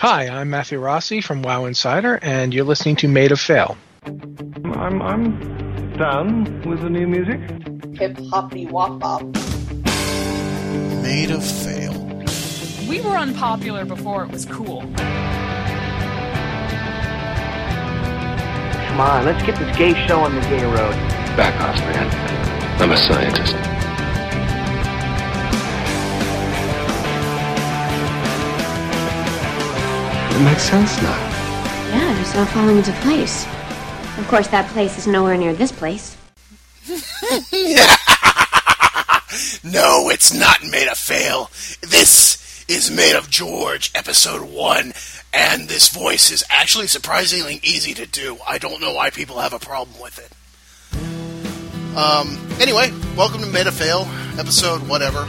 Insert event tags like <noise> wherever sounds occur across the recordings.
Hi, I'm Matthew Rossi from WoW Insider, and you're listening to Made of Fail. I'm I'm done with the new music. Hip hoppy wop bop. Made of fail. We were unpopular before it was cool. Come on, let's get this gay show on the gay road. Back off, man. I'm a scientist. It makes sense now. Yeah, it's all falling into place. Of course, that place is nowhere near this place. <laughs> No, it's not made of fail. This is made of George, episode one, and this voice is actually surprisingly easy to do. I don't know why people have a problem with it. Um, anyway, welcome to Made of Fail, episode whatever.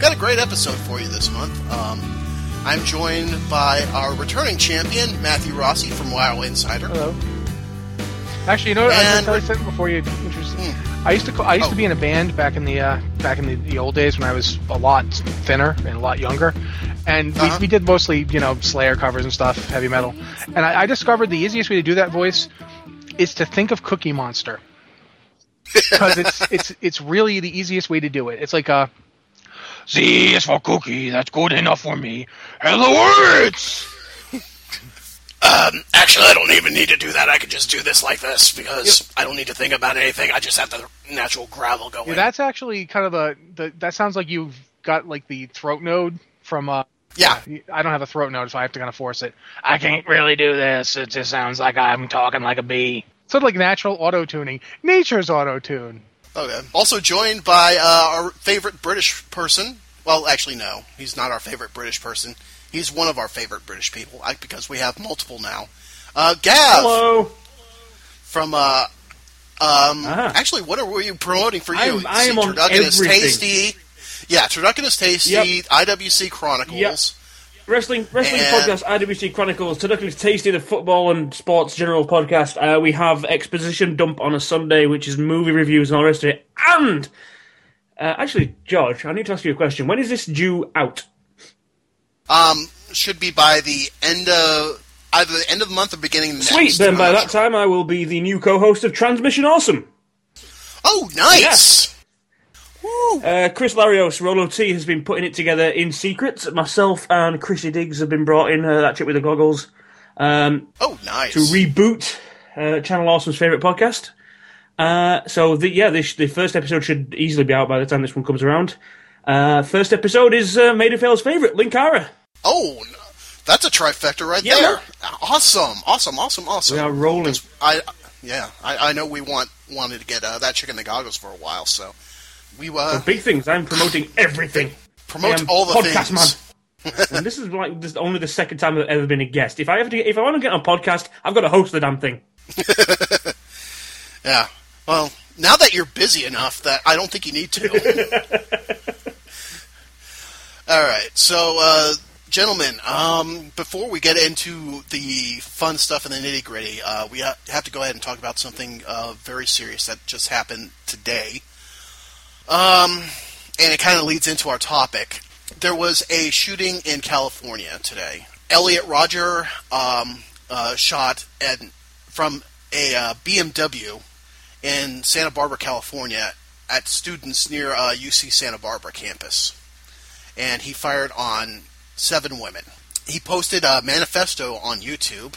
Got a great episode for you this month. Um, I'm joined by our returning champion, Matthew Rossi from WoW Insider. Hello. Actually, you know what? I And- to tell you something before you introduce. Hmm. I used to call, I used Oh. to be in a band back in the uh, back in the, the old days when I was a lot thinner and a lot younger, and Uh-huh. we, we did mostly you know Slayer covers and stuff, heavy metal. And I, I discovered the easiest way to do that voice is to think of Cookie Monster <laughs> because it's it's it's really the easiest way to do it. It's like a Z is for cookie. That's good enough for me. Hello, words. <laughs> Um, actually, I don't even need to do that. I could just do this like this because I don't need to think about anything. I just have the natural gravel going. Yeah, that's actually kind of the, the that sounds like you've got like the throat node from uh yeah, I don't have a throat node, so I have to kind of force it. I can't really do this. It just sounds like I'm talking like a bee. Sort of like natural auto tuning. Nature's auto tune. Okay. Also joined by uh, our favorite British person. Well, actually, no, he's not our favorite British person. He's one of our favorite British people I, because we have multiple now. Uh, Gav Hello. from. Uh, um, Ah. Actually, what are you promoting for you? I'm- I am on everything. Tasty. Yeah, Turducken is Tasty. Yep. IWC Chronicles. Yep. Wrestling Wrestling And- Podcast, IWC Chronicles, Turduckens Tasty, the football and sports general podcast. Uh, we have Exposition Dump on a Sunday, which is movie reviews and all the rest of it. And, uh, actually, George, I need to ask you a question. When is this due out? Um, should be by the end of either the end of the month or beginning of next. Sweet, then by that sure. time I will be the new co-host of Transmission Awesome. Oh, nice. Uh, Chris Larios, Rolo T, has been putting it together in secret. Myself and Chrissy Diggs have been brought in, uh, that chick with the goggles, um, Oh, nice. to reboot uh, Channel Awesome's favourite podcast. Uh, so, the, yeah, this, the first episode should easily be out by the time this one comes around. Uh, first episode is uh, Made of Fail's favourite, Linkara. Oh, that's a trifecta right Yeah, there. man. Awesome, awesome, awesome, awesome. We are rolling. I, yeah, I, I know we want wanted to get uh, that chick in the goggles for a while, so we uh, Big things. I'm promoting everything. promote all the podcast things. man. <laughs> and this is like this, only the second time I've ever been a guest. If I ever if I want to get on a podcast, I've got to host the damn thing. <laughs> Yeah. Well, now that you're busy enough, that I don't think you need to. <laughs> all right. So, uh, gentlemen, um, before we get into the fun stuff and the nitty gritty, uh, we ha- have to go ahead and talk about something uh, very serious that just happened today. Um, and it kind of leads into our topic. There was a shooting in California today. Elliot Rodger um, uh, shot at, from a uh, BMW in Santa Barbara, California, at students near uh, UC Santa Barbara campus, and he fired on seven women. He posted a manifesto on YouTube,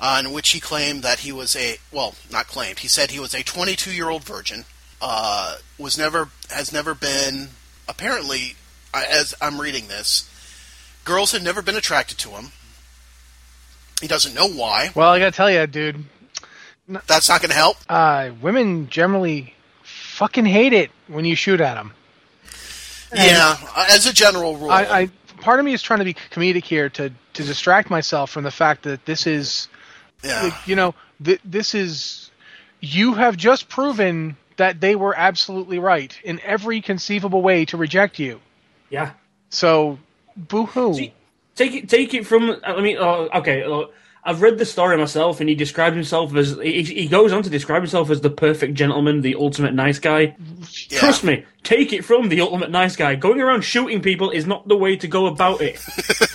uh, in which he claimed that he was a well, not claimed. He said he was a 22 year old virgin, uh, was never has never been apparently, as I'm reading this, girls had never been attracted to him. He doesn't know why. Well, I gotta tell you, dude. That's not to help. Uh, women generally fucking hate it when you shoot at them. Yeah, uh, as a general rule. I, I part of me is trying to be comedic here to to distract myself from the fact that this is, yeah. you know, th- this is you have just proven that they were absolutely right in every conceivable way to reject you. Yeah. So, boohoo. See, take it take it from I mean uh, okay uh, I've read the story myself, and he describes himself as he, he goes on to describe himself as the perfect gentleman, the ultimate nice guy. Yeah. Trust me, take it from the ultimate nice guy. Going around shooting people is not the way to go about it.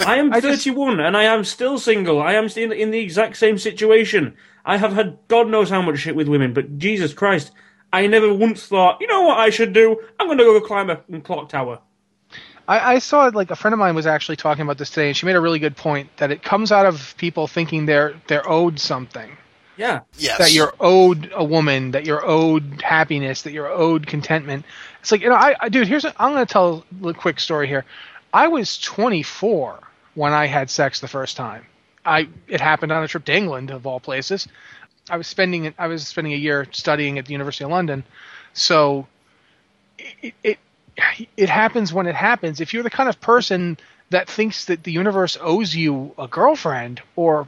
<laughs> I am I just- 31 and I am still single. I am still in the exact same situation. I have had God knows how much shit with women, but Jesus Christ, I never once thought, you know what I should do? I'm going to go climb a clock tower. I, I saw like a friend of mine was actually talking about this today, and she made a really good point that it comes out of people thinking they're they're owed something. Yeah. Yes. That you're owed a woman, that you're owed happiness, that you're owed contentment. It's like you know, I, I dude, here's a, I'm going to tell a quick story here. I was 24 when I had sex the first time. I it happened on a trip to England of all places. I was spending I was spending a year studying at the University of London, so it, it it happens when it happens. If you're the kind of person that thinks that the universe owes you a girlfriend or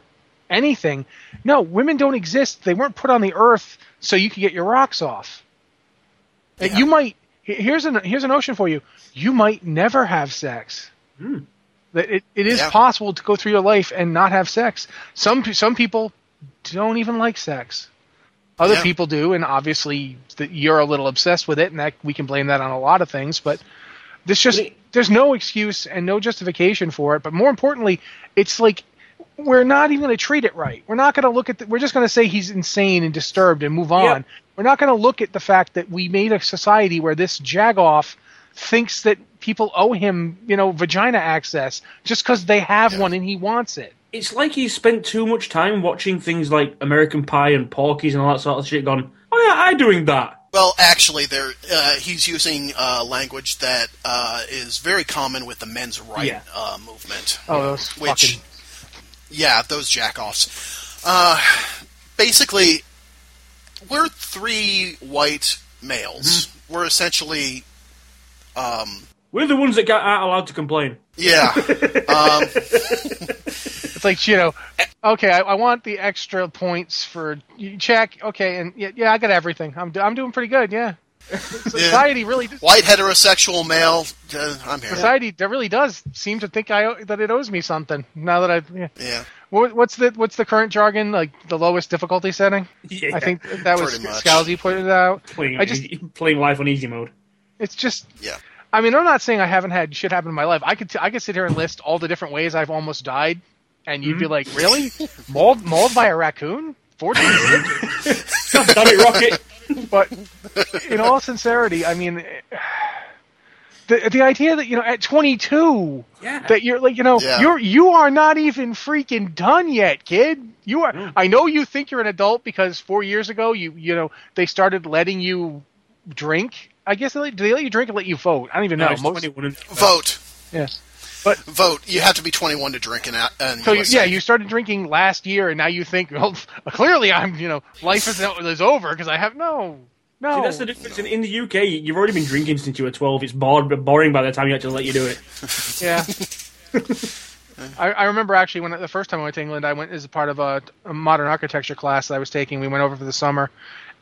anything, no, women don't exist. They weren't put on the earth so you could get your rocks off. Uh, and You might here's an here's a notion for you. You might never have sex. Hmm. That it, it is Yeah. possible to go through your life and not have sex. Some some people don't even like sex. Other Yeah. people do, and obviously that you're a little obsessed with it, and that we can blame that on a lot of things. But this just But it- there's no excuse and no justification for it. But more importantly, it's like we're not even going to treat it right. We're not going to look at. The, we're just going to say he's insane and disturbed and move on. Yeah. We're not going to look at the fact that we made a society where this jagoff thinks that people owe him, you know, vagina access just because they have one and he wants it. It's like he's spent too much time watching things like American Pie and Porky's and all that sort of shit. Gone, oh yeah, I doing that. Well, actually, there uh, he's using uh, language that uh, is very common with the men's right Yeah. uh, movement. Oh, those which, fucking yeah, those jackoffs. Uh, basically, we're three white males. Mm-hmm. We're essentially, um, We're the ones that aren't allowed to complain. yeah, <laughs> um, It's like you know, okay, I, I want the extra points for you check. Okay, and yeah, yeah, I got everything. I'm I'm doing pretty good. Yeah, <laughs> society really white heterosexual male. Uh, I'm here. society that really does seem to think I that it owes me something. Now that I yeah. Yeah, What, what's the what's the current jargon like the lowest difficulty setting? Yeah. I think that was Pretty much. Scalzi put it out. playing, I just <laughs> playing life on easy mode. it's just yeah. I mean, I'm not saying I haven't had shit happen in my life. I could t- I could sit here and list all the different ways I've almost died, and you'd be Mm-hmm. like, "Really? mauled mauled by a raccoon? Fourteen stitches?" God damn Rocket! But in all sincerity, I mean, the the idea that you know at 22 Yeah. that you're like you know Yeah. you're you are not even freaking done yet, kid. You are. Mm. I know you think you're an adult because four years ago you you know they started letting you drink. I guess they let, do they let you drink and let you vote? I don't even know. No, it's Most- 21 and- Vote, yeah. vote. You have to be 21 to drink in. a- in So you, yeah, you started drinking last year, and now you think, well, <laughs> clearly I'm, you know, life is, is over because I have no, no. See, that's the difference. In, in the UK, you've already been drinking since you were 12. It's bored, boring by the time you actually let you do it. <laughs> Yeah. I, I remember actually when the first time I went to England, I went as a part of a, a modern architecture class that I was taking. We went over for the summer,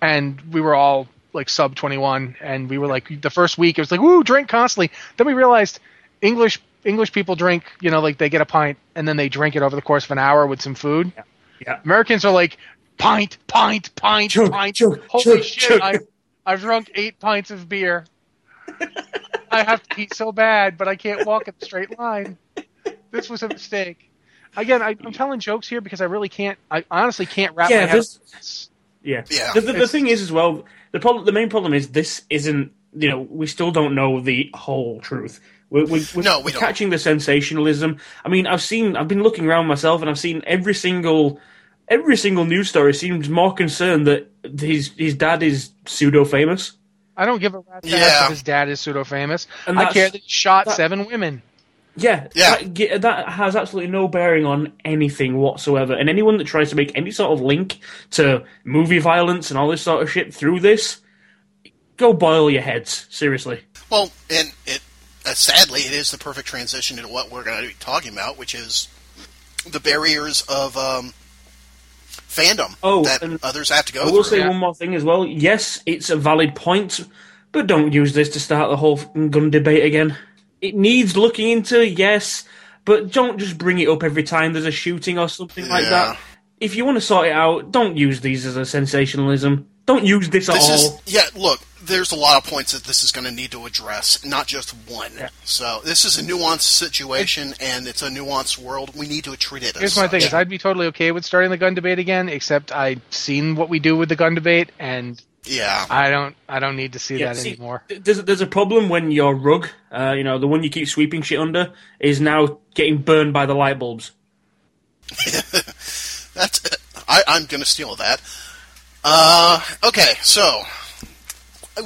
and we were all like sub 21, and we were like the first week it was like woo drink constantly. Then we realized English English people drink, you know, like they get a pint and then they drink it over the course of an hour with some food. Yeah. Americans are like pint, pint, pint, Chug, pint. chug, Holy chug, shit! chug. I, I've drunk eight pints of beer. <laughs> I have to eat so bad, but I can't walk in a straight line. This was a mistake. Again, I, I'm telling jokes here because I really can't. I honestly can't wrap Yeah, my head. this- Yeah. Yeah. The, the, the thing is, as well, the problem, the main problem is this isn't. You know, we still don't know the whole truth. We're, we're, we're, No, we we're catching the sensationalism. I mean, I've seen, I've been looking around myself, and I've seen every single, every single news story seems more concerned that his his dad is pseudo famous. I don't give a rat's ass Yeah. if his dad is pseudo famous. And I that's- care that he shot that- seven women. Yeah, Yeah. That, that has absolutely no bearing on anything whatsoever. And anyone that tries to make any sort of link to movie violence and all this sort of shit through this, go boil your heads. Seriously. Well, and it uh, sadly it is the perfect transition into what we're going to be talking about, which is the barriers of um, fandom Oh, that and others have to go I will through. say one more thing as well. Yes, it's a valid point, but don't use this to start the whole gun debate again. It needs looking into, yes, but don't just bring it up every time there's a shooting or something like that. if you want to sort it out, don't use these as a sensationalism. Don't use this at This all. is yeah. Look, there's a lot of points that this is going to need to address, not just one. So this is a nuanced situation, and it's a nuanced world. We need to treat it. Here's as my such. thing: is I'd be totally okay with starting the gun debate again, except I've seen what we do with the gun debate, and yeah, I don't, I don't need to see Yeah, that see, anymore. There's there's a problem when your rug, uh, you know, the one you keep sweeping shit under, is now getting burned by the light bulbs. <laughs> that's. I, I'm going to steal that. Uh, okay, so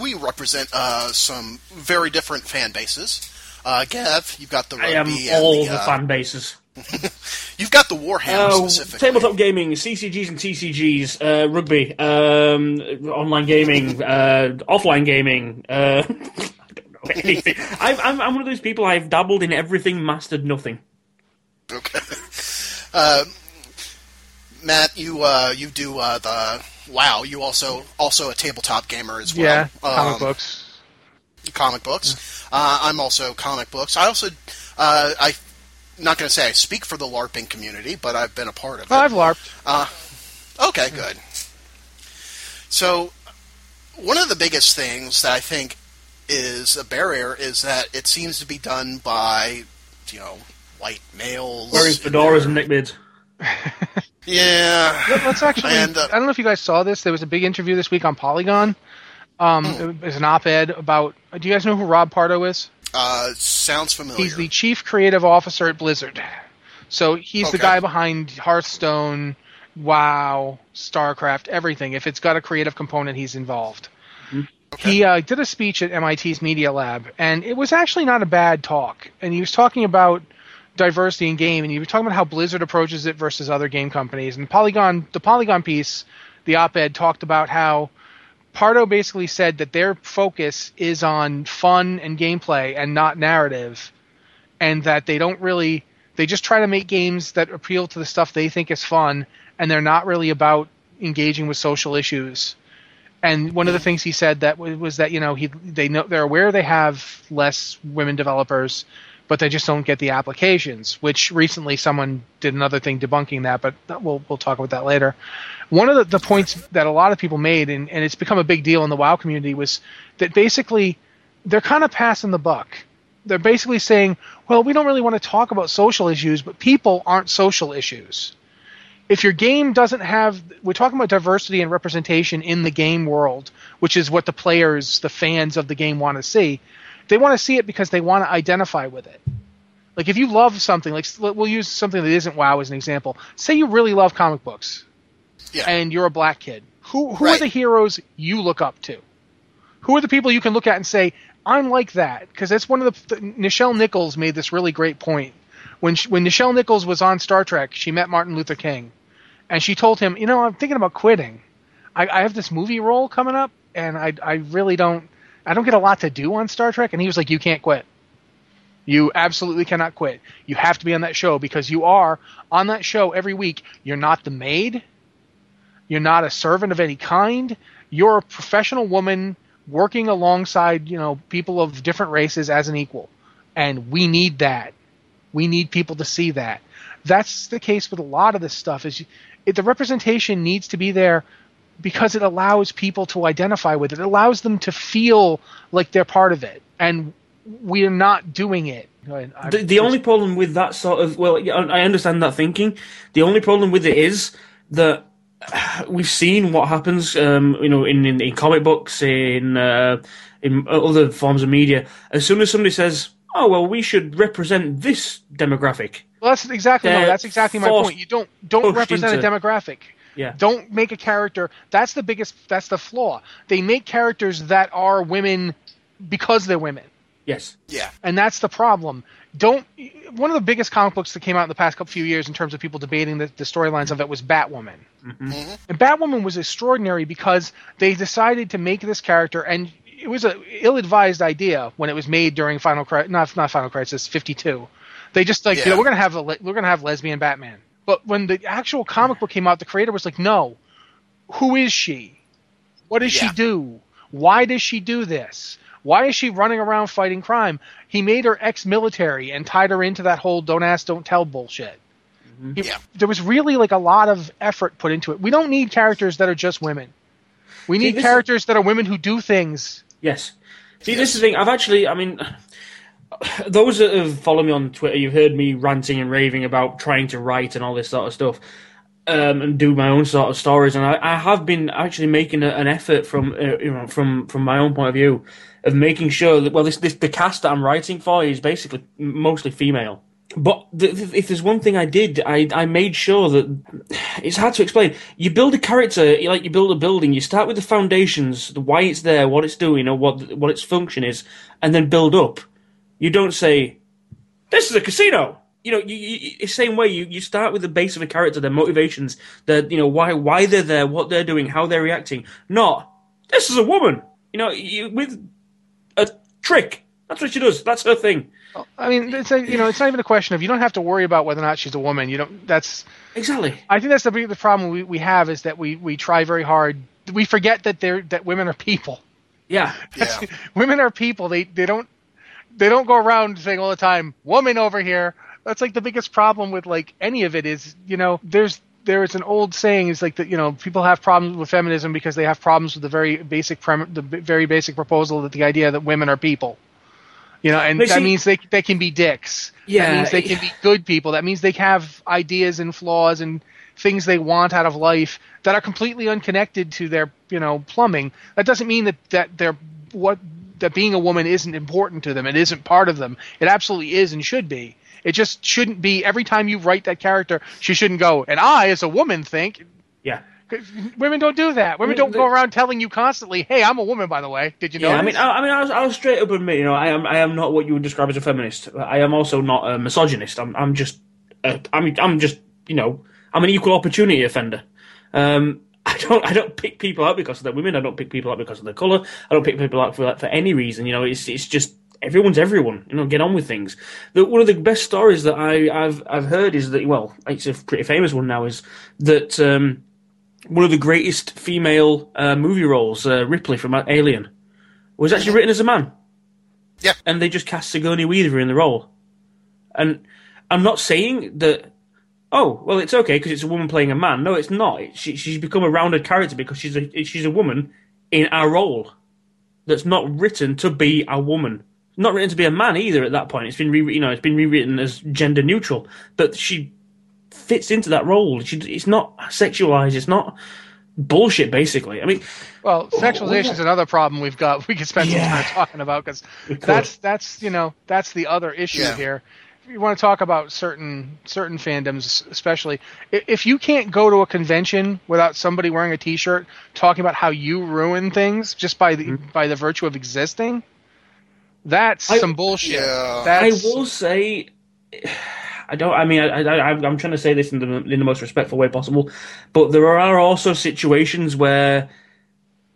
we represent uh, some very different fan bases. Uh, Gav, you've got the I am all the, the uh, fan bases. <laughs> You've got the Warhammer Uh, specifically. tabletop gaming, CCGs and TCGs, uh, rugby, um, online gaming, uh, offline gaming. Uh, <laughs> I don't know anything. I'm, I'm, I'm one of those people. I've dabbled in everything, mastered nothing. Okay. <laughs> Uh, Matt, you uh, you do uh, the wow. You also also a tabletop gamer as well. Yeah, comic Um, books. Comic books. Uh, I'm also comic books. I also uh, I not going to say I speak for the LARPing community, but I've been a part of it. I've LARPed. Uh, okay, good. So, one of the biggest things that I think is a barrier is that it seems to be done by, you know, white males. Wearing fedoras and neckbeards. <laughs> Yeah. Let- Let's actually. And, uh, I don't know if you guys saw this. There was a big interview this week on Polygon. Um. It was an op-ed about. Do you guys know who Rob Pardo is? Uh, sounds familiar. He's the chief creative officer at Blizzard. So he's the guy behind Hearthstone, WoW, StarCraft, everything. If it's got a creative component, he's involved. He uh, did a speech at MIT's Media Lab, and it was actually not a bad talk. And he was talking about diversity in game, and he was talking about how Blizzard approaches it versus other game companies. And Polygon, the Polygon piece, the op-ed talked about how Pardo basically said that their focus is on fun and gameplay and not narrative, and that they don't really they just try to make games that appeal to the stuff they think is fun, and they're not really about engaging with social issues. And one of the things he said that was, was that you know he they know they're aware they have less women developers, but they just don't get the applications. Which recently someone did another thing debunking that, but we'll we'll talk about that later. One of the, the points that a lot of people made, and, and it's become a big deal in the WoW community, was that basically they're kind of passing the buck. They're basically saying, well, we don't really want to talk about social issues, but people aren't social issues if your game doesn't have we're talking about diversity and representation in the game world which is what the players the fans of the game want to see they want to see it because they want to identify with it. Like if you love something like we'll use something that isn't wow as an example. Say you really love comic books. Yeah. and you're a black kid. Who who are the heroes you look up to? Who are the people you can look at and say i'm like that because that's one of the, the nichelle nichols made this really great point. When she, when Nichelle Nichols was on Star Trek, she met Martin Luther King, and she told him, "You know, I'm thinking about quitting. I, I have this movie role coming up, and I I really don't I don't get a lot to do on Star Trek." And he was like, "You can't quit. You absolutely cannot quit. You have to be on that show because you are on that show every week. You're not the maid. You're not a servant of any kind. You're a professional woman working alongside, you know, people of different races as an equal. And we need that. We need people to see that. That's the case with a lot of this stuff. Is you, it, the representation needs to be there because it allows people to identify with it. It allows them to feel like they're part of it, and we're not doing it. The, the only problem with that sort of well, I understand that thinking. The only problem with it is that <sighs> we've seen what happens, um, you know, in, in, in comic books, in uh, in other forms of media. As soon as somebody says, "Oh well, we should represent this demographic," Well, that's exactly no, that's exactly my point. You don't don't represent into- a demographic. Yeah, Don't make a character. That's the biggest. That's the flaw. They make characters that are women because they're women. yes, yeah. and that's the problem. Don't one of the biggest comic books that came out in the past couple few years in terms of people debating the, the storylines of it was Batwoman. Mm-hmm. Mm-hmm. And Batwoman was extraordinary because they decided to make this character, and it was a ill-advised idea when it was made during Final Crisis, not not Final Crisis, fifty-two. They just like you know we're gonna have a le- we're gonna have lesbian Batman. But when the actual comic book came out, the creator was like, no, who is she? What does Yeah. she do? Why does she do this? Why is she running around fighting crime? He made her ex-military and tied her into that whole "don't ask, don't tell" bullshit. Mm-hmm. It- Yeah. There was really like a lot of effort put into it. We don't need characters that are just women. We need this- characters that are women who do things. Yes. See, this is the thing. I've actually, I mean, <laughs> those that have followed me on Twitter, you've heard me ranting and raving about trying to write and all this sort of stuff, um, and do my own sort of stories. And I, I have been actually making a, an effort from, uh, you know, from from my own point of view of making sure that well, this, this the cast that I'm writing for is basically mostly female. But th- th- if there's one thing I did, I, I made sure that <sighs> it's hard to explain. You build a character like you build a building. You start with the foundations, the why it's there, what it's doing, or what what its function is, and then build up. You don't say, "This is a casino." You know, you, you, same way you, you start with the base of a character, their motivations, their you know why why they're there, what they're doing, how they're reacting. Not this is a woman. You know, you, with a trick. That's what she does. That's her thing. I mean, it's a, you know, it's not even a question of you don't have to worry about whether or not she's a woman. You don't. That's Exactly. I think that's the big the problem we, we have is that we, we try very hard. We forget that they're that women are people. Yeah. Yeah. <laughs> women are people. They they don't they don't go around saying all the time, "Woman over here." That's like the biggest problem with like any of it is you know there's there is an old saying is like that you know people have problems with feminism because they have problems with the very basic prem- the b- very basic proposal that the idea that women are people. You know, and that means they they can be dicks. Yeah, that means they can be good people. That means they have ideas and flaws and things they want out of life that are completely unconnected to their you know plumbing. That doesn't mean that that they're what that being a woman isn't important to them. It isn't part of them. It absolutely is and should be. It just shouldn't be every time you write that character, she shouldn't go, and I as a woman think. Yeah. women don't do that. Women mean, don't go around telling you constantly, "Hey, I'm a woman." By the way, did you know? Yeah, I mean, I, I mean, I was, I was straight up admit, you know, I am, I am not what you would describe as a feminist. I am also not a misogynist. I'm, I'm just, uh, I'm, I'm just, you know, I'm an equal opportunity offender. Um, I don't, I don't pick people out because of their women. I don't pick people out because of their color. I don't pick people out for for any reason. You know, it's, it's just everyone's everyone. You know, get on with things. The, one of the best stories that I, I've, I've heard is that, well, it's a pretty famous one now, is that. Um, one of the greatest female uh, movie roles, uh, Ripley from Alien, was actually written as a man. Yeah. And they just cast Sigourney Weaver in the role. And I'm not saying that, oh, well, it's okay because it's a woman playing a man. No, it's not. It, she, she's become a rounded character because she's a, she's a woman in a role that's not written to be a woman. Not written to be a man either at that point. It's been re- you know, it's been rewritten as gender neutral. But she fits into that role. She, it's not sexualized. It's not bullshit. Basically, I mean, Well, sexualization is oh, oh, oh. another problem we've got. We could spend Yeah. some time talking about because that's that's you know that's the other issue Yeah. here. If you want to talk about certain certain fandoms, especially if you can't go to a convention without somebody wearing a T-shirt talking about how you ruin things just by the mm-hmm. by the virtue of existing, that's I- some bullshit. Yeah. That's, I will say, I don't. I mean, I, I, I'm trying to say this in the in the most respectful way possible, but there are also situations where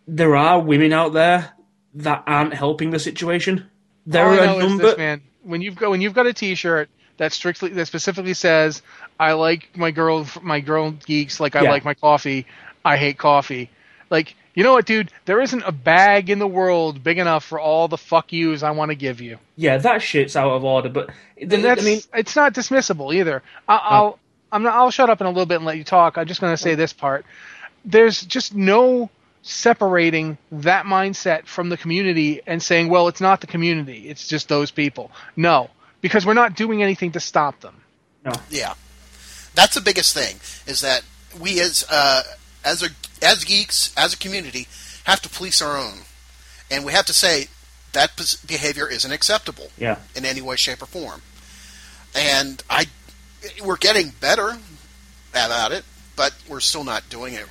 there are women out there that aren't helping the situation. There All are a number. this, man. When you've got when you've got a T-shirt that strictly that specifically says, "I like my girl my girl geeks like I Yeah. like my coffee. I hate coffee." Like you know what, dude? There isn't a bag in the world big enough for all the fuck yous I want to give you. Yeah, that shit's out of order. But And that's I mean, it's not dismissible either. I, uh. I'll I'm not, I'll shut up in a little bit and let you talk. I'm just going to say uh. this part. There's just no separating that mindset from the community and saying, well, it's not the community. It's just those people. No, because we're not doing anything to stop them. No. Yeah, that's the biggest thing is that we as uh, as a as geeks as a community have to police our own, and we have to say that pos- behavior isn't acceptable yeah. in any way, shape, or form. And I, we're getting better about it, but we're still not doing it.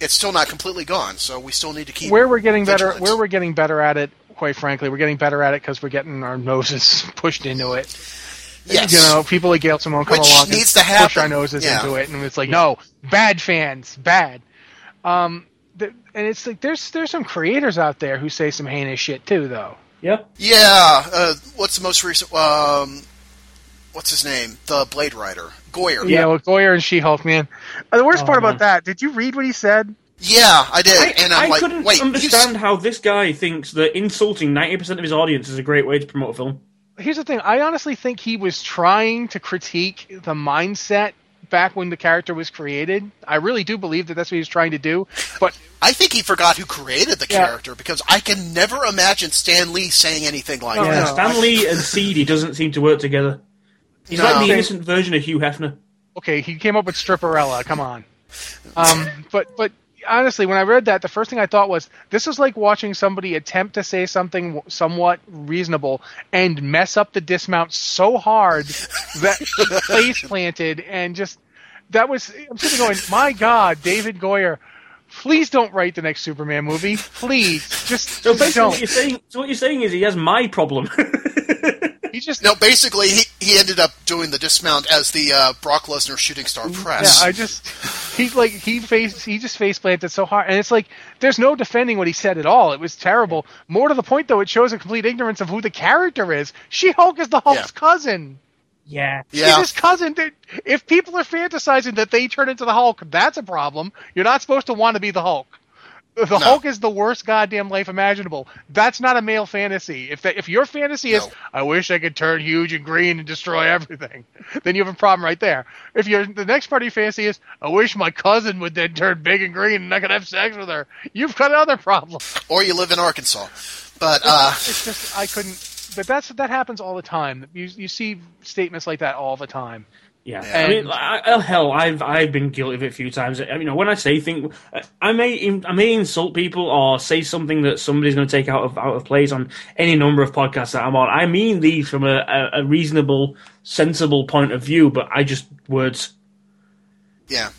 It's still not completely gone, so we still need to keep Where we're getting better, where we're getting better at it, quite frankly, we're getting better at it because we're getting our noses <laughs> pushed into it. yes, You know, people like Gail Simone come Which along needs and to push happen. our noses Yeah. into it, and it's like, no, bad fans, bad. Um, th- and it's like there's there's some creators out there who say some heinous shit too, though. Yeah. yeah. Uh, what's the most recent? Um, what's his name? The Blade Rider, Goyer. Yeah, with Goyer and She-Hulk, man. Uh, the worst Oh, part man. about that, did you read what he said? Yeah, I did, I, and I'm I like, couldn't wait, you understand how this guy thinks that insulting 90% of his audience is a great way to promote a film. Here's the thing. I honestly think he was trying to critique the mindset back when the character was created. I really do believe that that's what he was trying to do. But I think he forgot who created the Yeah. character because I can never imagine Stan Lee saying anything like No, that. No, Stan Lee and Seedy doesn't seem to work together. He's No. like the innocent version of Hugh Hefner. okay, he came up with Stripperella. Come on. Um, but but honestly, when I read that, the first thing I thought was this is like watching somebody attempt to say something somewhat reasonable and mess up the dismount so hard that <laughs> he face planted and just that was. I'm sitting going, my God, David Goyer. Please don't write the next Superman movie. Please, just, So just basically, what don't. you're saying, so what you're saying is he has my problem. <laughs> He just No, basically, he, he ended up doing the dismount as the uh, Brock Lesnar shooting star press. Yeah, I just he like he face he just face planted so hard, and it's like there's no defending what he said at all. It was terrible. More to the point, though, it shows a complete ignorance of who the character is. She Hulk is the Hulk's Yeah. cousin. yeah. She's yeah. his cousin. If people are fantasizing that they turn into the Hulk, that's a problem. You're not supposed to want to be the Hulk. The Hulk is the worst goddamn life imaginable. That's not a male fantasy. If that, if your fantasy is, No. I wish I could turn huge and green and destroy everything, <laughs> then you have a problem right there. If your the next part of your fantasy is, I wish my cousin would then turn big and green and I could have sex with her, you've got another problem. Or you live in Arkansas. But, uh, It's just I couldn't. But that's that happens all the time. You you see statements like that all the time. Yeah, Yeah. I mean, I, I- hell, I've I've been guilty of it a few times. I mean, you know, when I say things, I may I may insult people or say something that somebody's going to take out of out of place on any number of podcasts that I'm on. I mean these from a, a, a reasonable, sensible point of view, but I just words. yeah.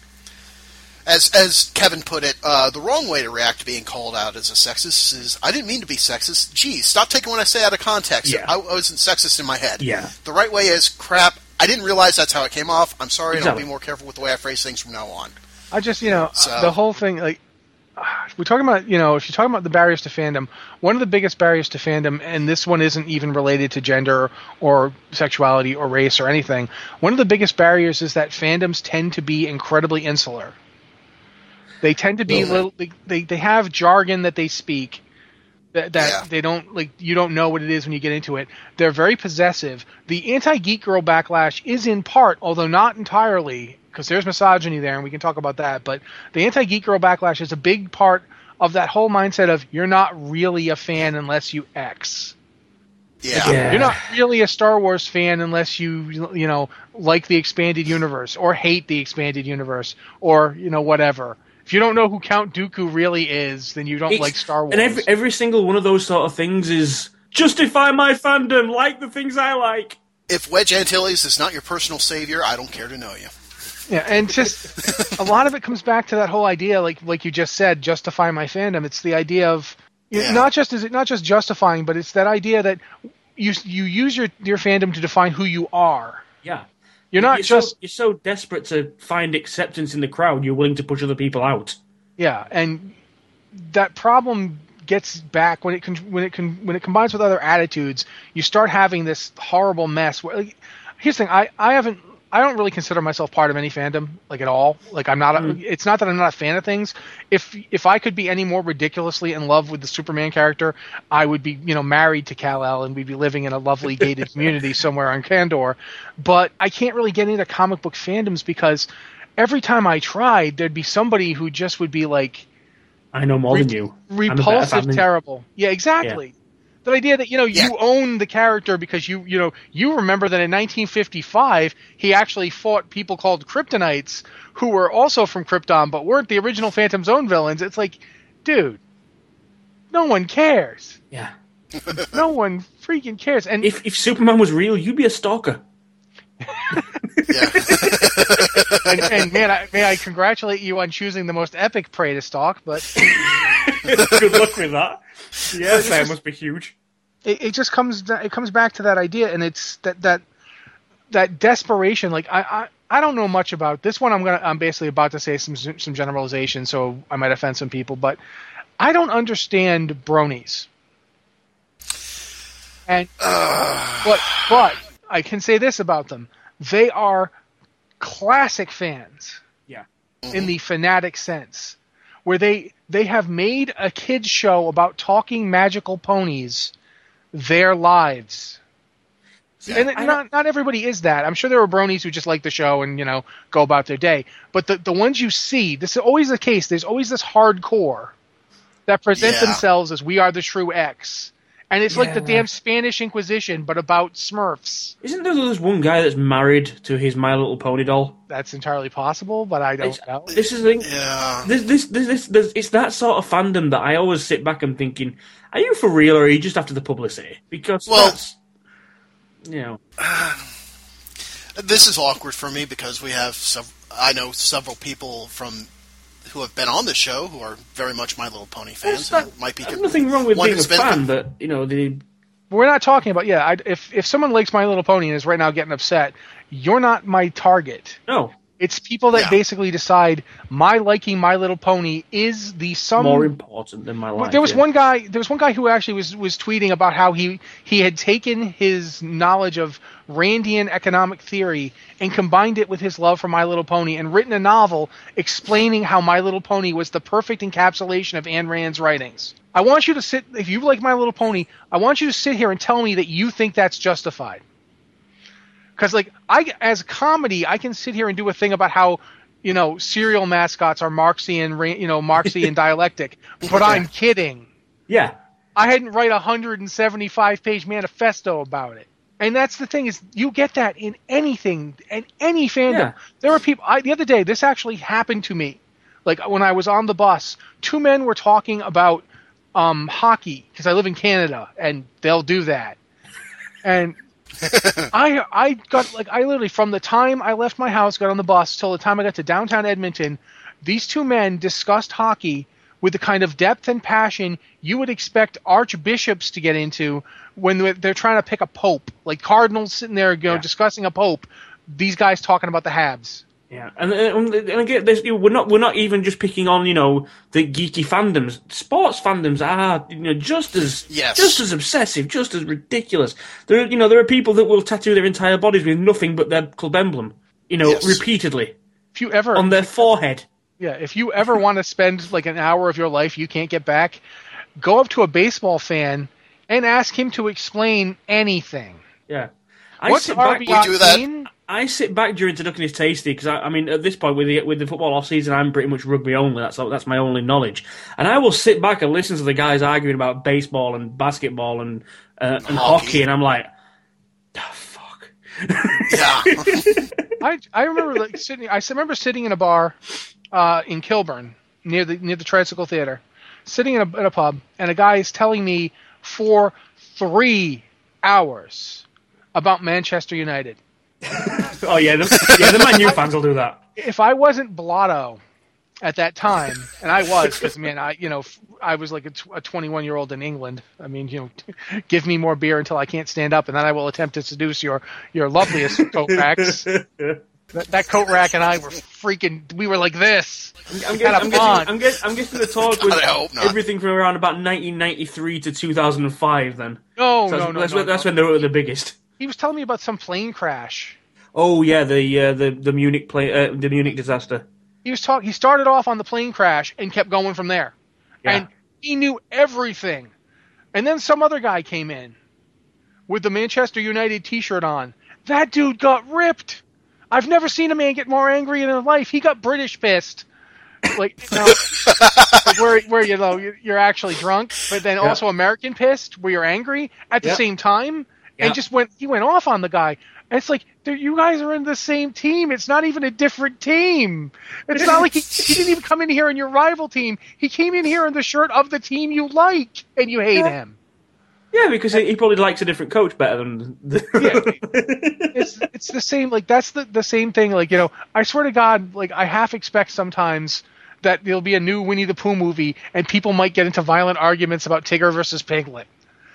As as Kevin put it, uh, the wrong way to react to being called out as a sexist is, I didn't mean to be sexist. Geez, stop taking what I say out of context. Yeah. I, I wasn't sexist in my head. Yeah. The right way is, crap, I didn't realize that's how it came off. I'm sorry, and I'll be more careful with the way I phrase things from now on. I just, you know, So- the whole thing, like, we're talking about, you know, if you're talking about the barriers to fandom, one of the biggest barriers to fandom, and this one isn't even related to gender or sexuality or race or anything, one of the biggest barriers is that fandoms tend to be incredibly insular. They tend to be little, they, they have jargon that they speak that, that Yeah. they don't like you don't know what it is when you get into it they're very possessive the anti-geek girl backlash is in part although not entirely because there's misogyny there and we can talk about that but the anti-geek girl backlash is a big part of that whole mindset of you're not really a fan unless you x Yeah. Yeah. you're not really a Star Wars fan unless you you know like the expanded universe or hate the expanded universe or you know whatever. If you don't know who Count Dooku really is, then you don't It's- like Star Wars. And every every single one of those sort of things is justify my fandom, like the things I like. If Wedge Antilles is not your personal savior, I don't care to know you. Yeah, and just a lot of it comes back to that whole idea, like like you just said, justify my fandom. It's the idea of Yeah. not just is it not just justifying, but it's that idea that you you use your your fandom to define who you are. Yeah. You're not you're just so, you're so desperate to find acceptance in the crowd, you're willing to push other people out. Yeah, and that problem gets back when it con- when it con- when it combines with other attitudes. You start having this horrible mess. Where, like, here's the thing: I I haven't. I don't really consider myself part of any fandom, like at all. Like I'm not. A, mm. It's not that I'm not a fan of things. If if I could be any more ridiculously in love with the Superman character, I would be, you know, married to Kal El, and we'd be living in a lovely <laughs> gated community somewhere on Kandor. But I can't really get into comic book fandoms because every time I tried, there'd be somebody who just would be like I know more than you. I'm a better repulsive, terrible. Yeah, exactly. The idea that you know Yeah. you own the character because you you know you remember that in 1955 he actually fought people called Kryptonites who were also from Krypton but weren't the original Phantom Zone villains. It's like, dude, no one cares. Yeah. No one freaking cares. And If if Superman was real, you'd be a stalker. <laughs> And, and man, I, may I congratulate you on choosing the most epic prey to stalk, but <laughs> <laughs> Good luck with that. Yeah, that must be huge. it, it just comes it comes back to that idea and it's that that that desperation like I, I I don't know much about this one I'm gonna I'm basically about to say some some generalization so I might offend some people but I don't understand bronies and <sighs> but but I can say this about them they are classic fans Yeah. in the fanatic sense where they they have made a kids show about talking magical ponies their lives and I not not everybody is that. I'm sure there are bronies who just like the show and you know go about their day. But the the ones you see, this is always the case. There's always this hardcore that present Yeah. themselves as we are the true X, and it's like the damn Spanish Inquisition, but about Smurfs. Isn't there this one guy that's married to his My Little Pony doll? That's entirely possible, but I don't It's- know. This is the thing. Yeah. This, this, this, this, this, it's that sort of fandom that I always sit back and thinking, are you for real or are you just after the publicity? Because Well- that's, you know, <sighs> This is awkward for me because we have sev- I know several people from who have been on the show who are very much My Little Pony fans. there's, and might be there's nothing wrong with one being a has been- fan, but you know, the We're not talking about yeah. I, if if someone likes My Little Pony and is right now getting upset, you're not my target. no It's people that Yeah. basically decide my liking My Little Pony is the sum. more important than my life. there was yeah. one guy. There was one guy who actually was was tweeting about how he he had taken his knowledge of Randian economic theory and combined it with his love for My Little Pony and written a novel explaining how My Little Pony was the perfect encapsulation of Ayn Rand's writings. I want you to sit. If you like My Little Pony, I want you to sit here and tell me that you think that's justified. Because like I, as comedy, I can sit here and do a thing about how you know cereal mascots are Marxian, you know Marxian <laughs> dialectic, but I'm kidding. Yeah, I hadn't write a 175 page manifesto about it. And that's the thing is you get that in anything in any fandom. Yeah. There are people I, the other day this actually happened to me. Like when I was on the bus, two men were talking about um, hockey because I live in Canada and they'll do that. And <laughs> I I got like I literally from the time I left my house, got on the bus till the time I got to downtown Edmonton, these two men discussed hockey with the kind of depth and passion you would expect archbishops to get into when they're- trying to pick a pope. Like cardinals sitting there, you know, Yeah. discussing a pope. These guys talking about the Habs. Yeah, and and, and again, there's, you know, we're not we're not even just picking on you know the geeky fandoms. Sports fandoms are you know just as Yes. just as obsessive, just as ridiculous. There, are, you know, there are people that will tattoo their entire bodies with nothing but their club emblem. You know, Yes. repeatedly If you ever on their forehead. Yeah, if you ever <laughs> want to spend like an hour of your life you can't get back, go up to a baseball fan and ask him to explain anything. Yeah. I What's sit back, RBI We do that. mean? I sit back during Turducken is tasty because I, I mean at this point with the with the football off season I'm pretty much rugby only. That's that's my only knowledge, and I will sit back and listen to the guys arguing about baseball and basketball and uh, and Hockey. hockey, and I'm like, oh, fuck. Yeah. <laughs> I I remember like sitting. I remember sitting in a bar uh, in Kilburn near the near the Tricycle Theater, sitting in a, in a pub, and a guy is telling me for three hours about Manchester United. <laughs> Oh yeah, the, yeah, the Man U fans will do that. if I wasn't blotto at that time, and I was, because man, I you know f- I was like a, 21 year old in England. I mean, you know, <laughs> give me more beer until I can't stand up, and then I will attempt to seduce your your loveliest coat racks. That, that coat rack and I were freaking. We were like this. I'm, Had guessing, a I'm, guessing. I'm, guess, I'm guessing the talk was God, <laughs> I hope not. everything from around about 1993 to 2005. Then No, So no, that's, no, that's, no, when, that's no. when they were the biggest. He was telling me about some plane crash. Oh yeah, the uh, the the Munich plane, uh, the Munich disaster. He was talking. He started off on the plane crash and kept going from there. Yeah. and he knew everything. And then some other guy came in with the Manchester United T-shirt on. That dude got ripped. I've never seen a man get more angry in his life. He got British pissed, like, you know, like <laughs> where where you know you're- actually drunk, but then also American pissed, where you're angry at the Yeah. same time, Yeah. And just went he went off on the guy. And it's like, dude, you guys are in the same team. It's not even a different team. It's not like he, <laughs> he didn't even come in here in your rival team. He came in here in the shirt of the team you like, and you hate Yeah. him. Yeah, because he, he probably likes a different coach better than. The... <laughs> It's it's the same. Like that's the the same thing. Like you know, I swear to God, like I half expect sometimes that there'll be a new Winnie the Pooh movie, and people might get into violent arguments about Tigger versus Piglet.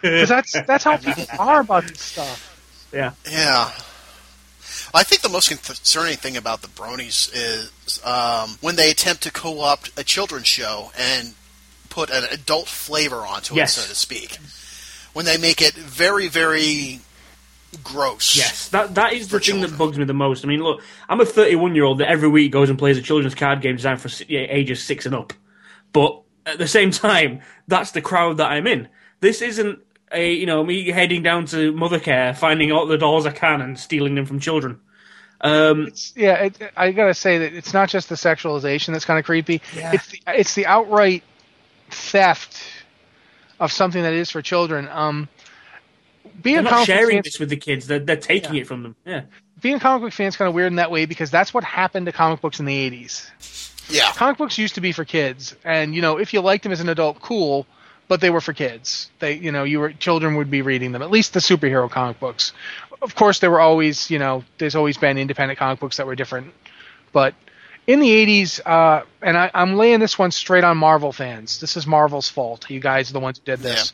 Because that's that's how people <laughs> are about this stuff. yeah. Yeah. I think the most concerning thing about the Bronies is um, when they attempt to co-opt a children's show and put an adult flavor onto Yes. it, so to speak. When they make it very, very gross. Yes, that that is the For thing that bugs me the most. I mean, look, I'm a 31 year old that every week goes and plays a children's card game designed for ages six and up. But at the same <laughs> time, that's the crowd that I'm in. This isn't a, you know me heading down to Mothercare, finding all the dolls I can and stealing them from children. Um, Yeah, it, I gotta say that it's not just the sexualization that's kind of creepy. Yeah. It's the, it's the outright theft of something that is for children. Um, being they're not comic sharing fan- this with the kids; they're, they're taking it from them. Yeah, being a comic book fan is kind of weird in that way because that's what happened to comic books in the 80s. Yeah. Comic books used to be for kids, and you know, if you liked them as an adult, cool, but they were for kids. They, you know, you were children would be reading them. At least the superhero comic books. Of course, there were always, you know, there's always been independent comic books that were different, but in the 80s, uh, and I, I'm laying this one straight on Marvel fans. This is Marvel's fault. You guys are the ones who did this.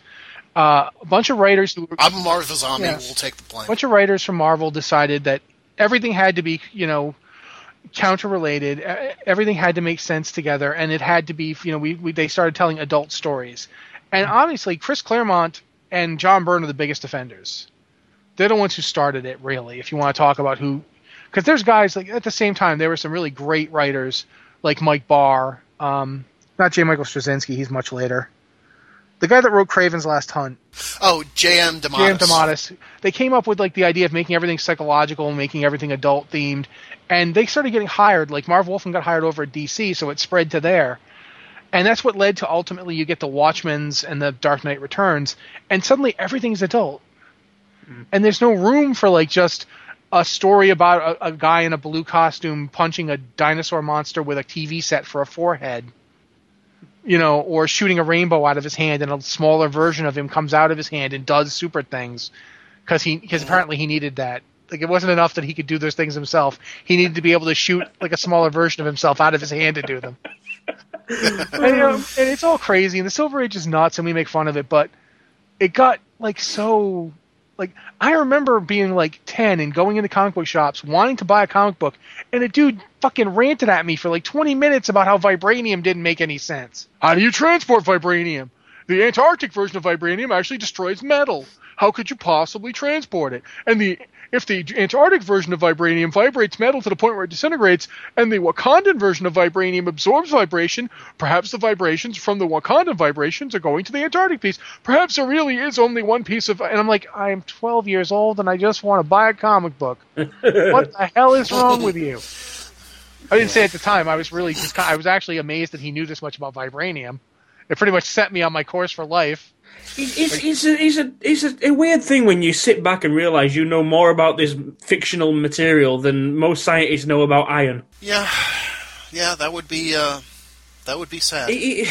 Uh, a bunch of writers who I'm a Marvel zombie. Yeah. We'll take the blame. a bunch of writers from Marvel decided that everything had to be, you know, counter related. Everything had to make sense together, and it had to be, you know, we, we they started telling adult stories. And obviously, Chris Claremont and John Byrne are the biggest offenders. They're the ones who started it, really. If you want to talk about who, because there's guys like at the same time there were some really great writers like Mike Barr, um, not J. Michael Straczynski. He's much later. The guy that wrote Kraven's Last Hunt. Oh, J.M. J.M. DeMatteis. DeMatteis. They came up with like the idea of making everything psychological, and making everything adult themed, and they started getting hired. Like Marv Wolfman got hired over at DC, so it spread to there, and that's what led to ultimately you get the Watchmen's and the Dark Knight Returns, and suddenly everything's adult, mm-hmm. and there's no room for like just a story about a, a guy in a blue costume punching a dinosaur monster with a TV set for a forehead you know, or shooting a rainbow out of his hand, and a smaller version of him comes out of his hand and does super things because he because apparently he needed that. Like it wasn't enough that he could do those things himself. He needed to be able to shoot like a smaller version of himself out of his hand to do them. <laughs> and, you know, and it's all crazy, and the Silver Age is nuts, and we make fun of it, but it got like so. Like I remember being like ten and going into comic book shops wanting to buy a comic book, and a dude fucking ranted at me for like twenty minutes about how vibranium didn't make any sense. How do you transport vibranium? The Antarctic version of vibranium actually destroys metal. How could you possibly transport it? And the if the Antarctic version of vibranium vibrates metal to the point where it disintegrates, and the Wakandan version of vibranium absorbs vibration, perhaps the vibrations from the Wakandan vibrations are going to the Antarctic piece. Perhaps there really is only one piece of. And I'm like, I'm 12 years old and I just want to buy a comic book. <laughs> what the hell is wrong with you? I didn't say at the time. I was really just. I was actually amazed that he knew this much about vibranium. It pretty much set me on my course for life. It's, it's, a, it's, a, it's a, a weird thing when you sit back and realize you know more about this fictional material than most scientists know about iron. Yeah, <sighs> yeah, that would be uh, that would be sad. It-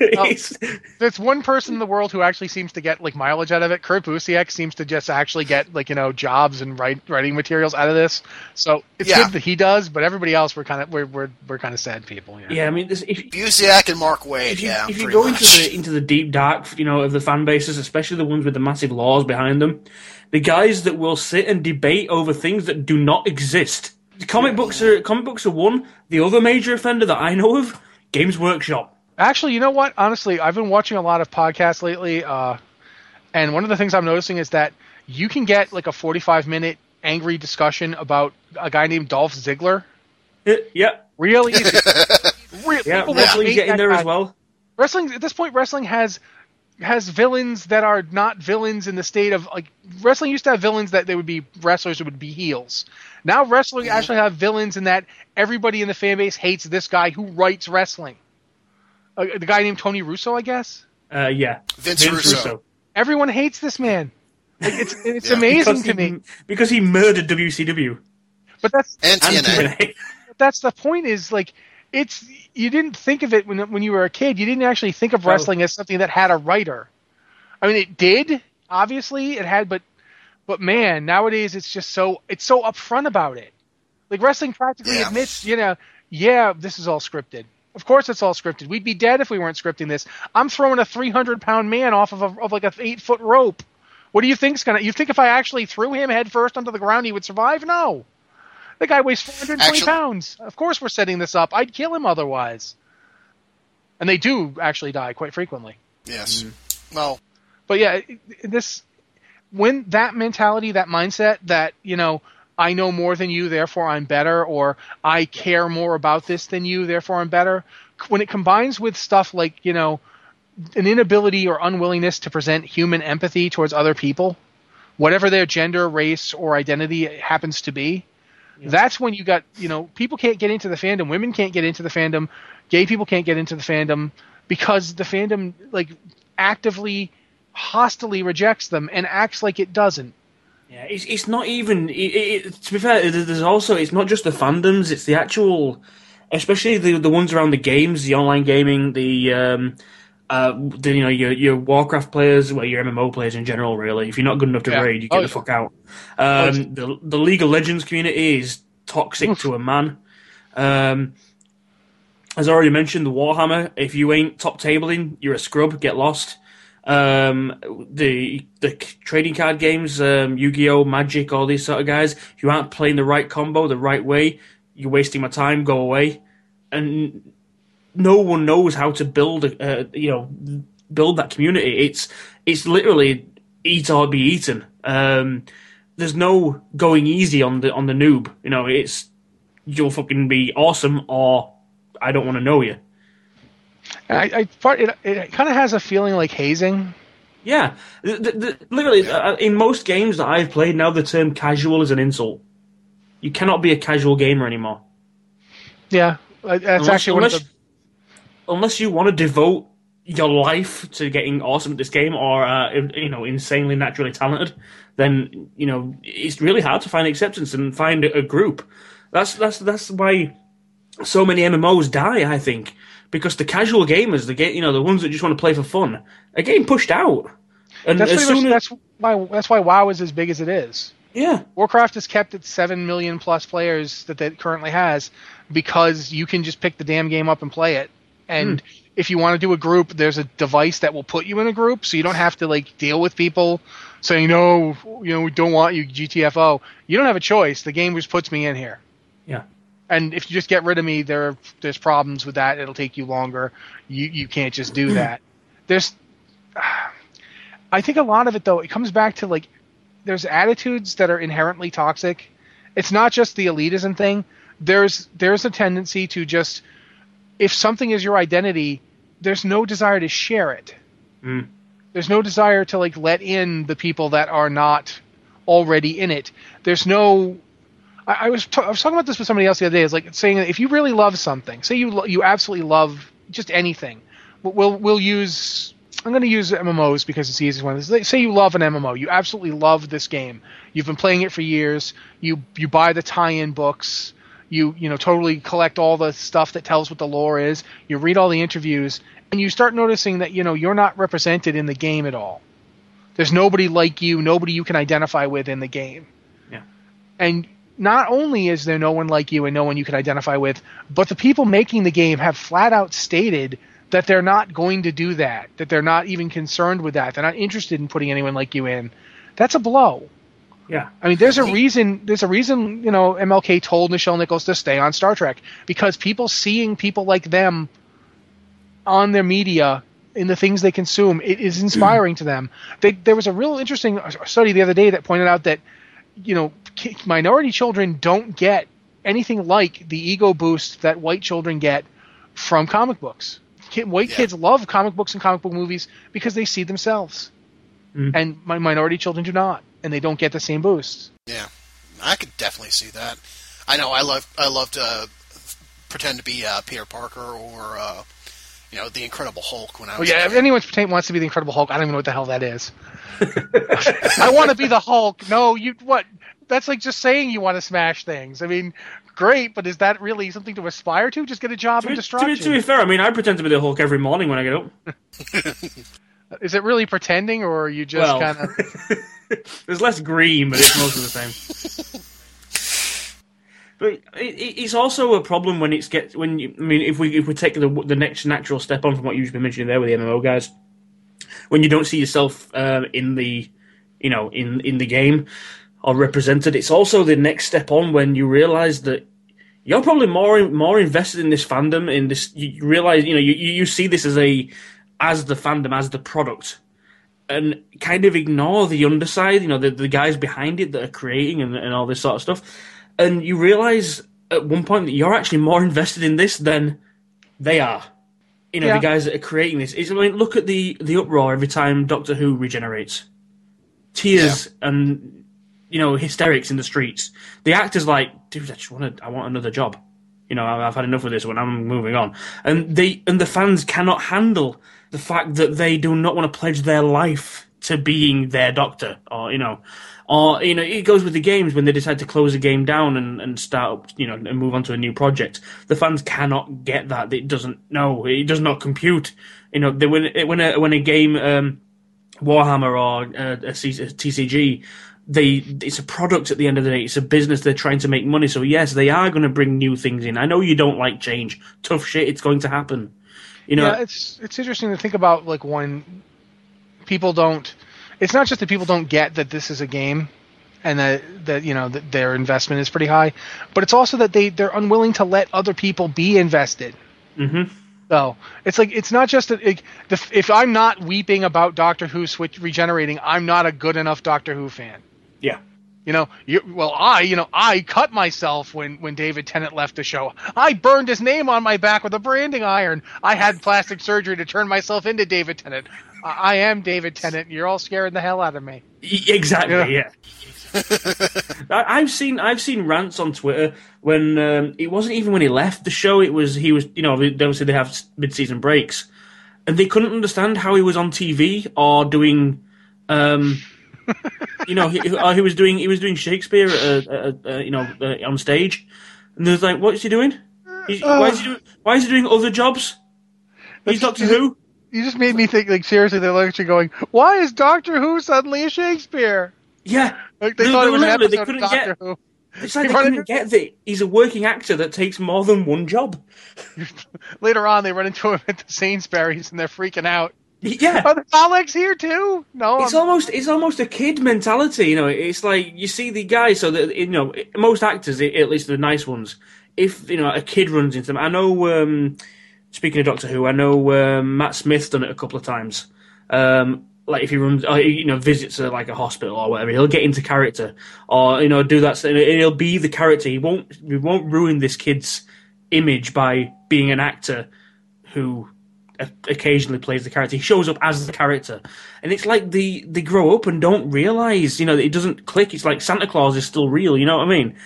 it- <laughs> There's one person in the world who actually seems to get like mileage out of it. Kurt Busiek seems to just actually get like you know jobs and write, writing materials out of this. So it's Yeah. good that he does, but everybody else we're kind of we're we're, we're kind of sad people. Yeah. yeah, I mean, this, if, Busiek and Mark Waid. if you, yeah, if you go much. into the into the deep dark, you know, of the fan bases, especially the ones with the massive laws behind them, the guys that will sit and debate over things that do not exist. Comic books are comic books are one. The other major offender that I know of, Games Workshop. Actually, you know what? Honestly, I've been watching a lot of podcasts lately, uh, and one of the things I'm noticing is that you can get like a 45 minute angry discussion about a guy named Dolph Ziggler. yeah, Really <laughs> easy. Real, yeah, people will wrestling's hate getting there guy. as well. wrestling at this point wrestling has has villains that are not villains in the state of like wrestling used to have villains that they would be wrestlers who would be heels now wrestling actually have villains in that everybody in the fan base hates this guy who writes wrestling uh, the guy named tony russo i guess Uh, yeah, Vince Russo. everyone hates this man like, it's <laughs> it's Yeah. amazing because to he, me because he murdered WCW but that's and TNA. TNA. that's the point is like it's you didn't think of it when when you were a kid. You didn't actually think of wrestling as something that had a writer. I mean it did obviously it had but but man nowadays it's just so it's so upfront about it. Like wrestling practically Yeah. admits you know yeah this is all scripted. Of course it's all scripted. We'd be dead if we weren't scripting this. I'm throwing a 300 pound man off of, a, of like a eight foot rope. What do you think's gonna you think if i actually threw him head first onto the ground he would survive? No the guy weighs 420 Actually- pounds. Of course, we're setting this up. I'd kill him otherwise. And they do actually die quite frequently. Yes. Mm-hmm. Well, But yeah, it- it- this when that mentality, that mindset, that you know, I know more than you, therefore I'm better, or I care more about this than you, therefore I'm better. When it combines with stuff like you know, an inability or unwillingness to present human empathy towards other people, whatever their gender, race, or identity happens to be. That's when you got, you know, people can't get into the fandom, women can't get into the fandom, gay people can't get into the fandom because the fandom like actively hostilely rejects them and acts like it doesn't. Yeah, it's it's not even. It, it, to be fair, there's also it's not just the fandoms; it's the actual, especially the the ones around the games, the online gaming, the um, uh, the, you know your your Warcraft players, well, your MMO players in general. Really, if you're not good enough to Yeah. raid, you get Oh, the fuck out. Um, the the League of Legends community is toxic to a man. Um, as I already mentioned, the Warhammer. If you ain't top tabling, you're a scrub. Get lost. Um, the the trading card games, um, Yu-Gi-Oh, Magic, all these sort of guys. If you aren't playing the right combo the right way, you're wasting my time. Go away. And no one knows how to build a, uh, you know build that community. It's it's literally eat or be eaten. Um, there's no going easy on the on the noob. You know, it's you'll fucking be awesome or I don't want to know you. I, I part it, it kind of has a feeling like hazing. Yeah, the, the, literally uh, in most games that I've played now, the term casual is an insult. You cannot be a casual gamer anymore. Yeah, uh, that's Unless- actually one of unless- the. Unless you want to devote your life to getting awesome at this game or uh, you know insanely naturally talented then you know it's really hard to find acceptance and find a, group that's that's that's why so many MMOs die I think because the casual gamers the ga- you know the ones that just want to play for fun are getting pushed out and That's as pretty much as, that's why that's why WoW is as big as it is. yeah Warcraft has kept its seven million plus players that it currently has because you can just pick the damn game up and play it. And hmm. if you want to do a group, there's a device that will put you in a group, so you don't have to like deal with people saying no, you know, we don't want you GTFO. You don't have a choice. The game just puts me in here. yeah And if you just get rid of me, there there's problems with that. It'll take you longer. You you can't just do hmm. that. There's I think a lot of it though, it comes back to like there's attitudes that are inherently toxic. It's not just the elitism thing. There's there's a tendency to just if something is your identity, there's no desire to share it. Mm. There's no desire to like let in the people that are not already in it. There's no I, I was I was talking about this with somebody else the other day. It's like saying that if you really love something, say you lo- you absolutely love just anything, we'll we'll, use. I'm going to use MMOs because it's the easiest one. Say- Say you love an MMO, you absolutely love this game. You've been playing it for years. You you buy the tie-in books. You you know totally collect all the stuff that tells what the lore is. You read all the interviews, and you start noticing that you know you're not represented in the game at all. There's nobody like you, nobody you can identify with in the game. Yeah. And not only is there no one like you and no one you can identify with, but the people making the game have flat out stated that they're not going to do that, that they're not even concerned with that. They're not interested in putting anyone like you in. That's a blow. Yeah I mean, there's a reason. There's a reason. You know, MLK told Nichelle Nichols to stay on Star Trek because people seeing people like them on their media in the things they consume, it is inspiring to them. They, there was a real interesting uh, study the other day that pointed out that you know minority children don't get anything like the ego boost that white children get from comic books. White Yeah. kids love comic books and comic book movies because they see themselves, mm-hmm. and my minority children do not, and they don't get the same boost. Yeah, I could definitely see that. I know. I love. I love to pretend to be uh, Peter Parker or uh, you know the Incredible Hulk when I Oh was. yeah, a if anyone pretend- wants to be the Incredible Hulk, I don't even know what the hell that is. <laughs> I want to be the Hulk. No, you what? That's like just saying you want to smash things. I mean, great, but is that really something to aspire to? Just get a job to in be, to, destruction. be, to be fair I mean I pretend to be the Hulk every morning when I get up <laughs> Is it really pretending, or are you just Well. kind of? <laughs> There's less green, but it's mostly the same. But it, it- it's also a problem when it's get when you, I mean if we if we take the the next natural step on from what you've been mentioning there with the MMO guys, when you don't see yourself um, in the you know in in the game or represented, it's also the next step on when you realize that you're probably more more invested in this fandom in this you realize you know you you see this as a as the fandom as the product and kind of ignore the underside, you know, the, the guys behind it that are creating and, and all this sort of stuff. And you realize at one point that you're actually more <laughs> invested in this than they are. You know, Yeah. the guys that are creating this. Is I mean, look at the the uproar every time Doctor Who regenerates. Tears and you know hysterics in the streets. The actors like, dude, I just want to, I want another job. You know, I've, I've had enough of this one. I'm moving on. And they and the fans cannot handle the fact that they do not want to pledge their life to being their doctor, or you know, or you know, it goes with the games when they decide to close a game down and, and start, you know, and move on to a new project. The fans cannot get that. It doesn't. No, it does not compute. You know, they, when when a when a game. Um, Warhammer or uh, a TCG, they it's a product at the end of the day. It's a business. They're trying to make money. So yes, they are going to bring new things in. I know you don't like change. Tough shit. It's going to happen. You know. yeah, it's it's interesting to think about like when people don't. It's not just that people don't get that this is a game, and that that you know that their investment is pretty high, but it's also that they they're unwilling to let other people be invested. Mm-hmm. So it's like it's not just that it, the, if I'm not weeping about Doctor Who switch regenerating, I'm not a good enough Doctor Who fan. Yeah. You know, you, well, I, you know, I cut myself when when David Tennant left the show. I burned his name on my back with a branding iron. I had plastic surgery to turn myself into David Tennant. I, I am David Tennant. You're all scaring the hell out of me. Y- Exactly. Yeah. Yeah. <laughs> I, I've seen I've seen rants on Twitter when um, it wasn't even when he left the show. It was he was you know obviously they have mid season breaks, and they couldn't understand how he was on TV or doing. Um, you know, he, or he was doing he was doing Shakespeare, uh, uh, uh, you know, uh, on stage, and there's like, what is he doing? He's, why is he doing? Why is he doing other jobs? He's Doctor Who. You just made me think, like, seriously, they're literally going, why is Doctor Who suddenly a Shakespeare? Yeah, Like, they They- thought it was an literally- they couldn't Doctor get- Who. it's like they couldn't get that he's a working actor that takes more than one job. <laughs> Later on, they run into him at the Sainsbury's and they're freaking out. Yeah, Are the Daleks here too? No, it's I'm- almost it's almost a kid mentality. You know, it's like you see the guy. So that you know, most actors, at least the nice ones, if you know a kid runs into them. I know. Um, speaking of Doctor Who, I know um, Matt Smith's done it a couple of times. Um, like if he runs, or, you know, visits a, like a hospital or whatever, he'll get into character, or you know, do that. And he'll be the character. He won't. He won't ruin this kid's image by being an actor who occasionally plays the character. He shows up as the character, and it's like they they grow up and don't realize, you know, that it doesn't click. It's like Santa Claus is still real. You know what I mean?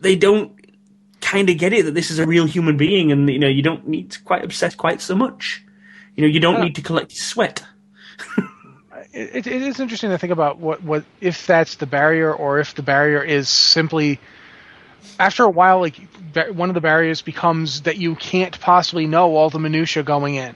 They don't kind of get it that this is a real human being, and you know, you don't need to quite obsess quite so much. You know, you don't Yeah. need to collect sweat. <laughs> it, it is interesting to think about what, what if that's the barrier or if the barrier is simply after a while like one of the barriers becomes that you can't possibly know all the minutia going in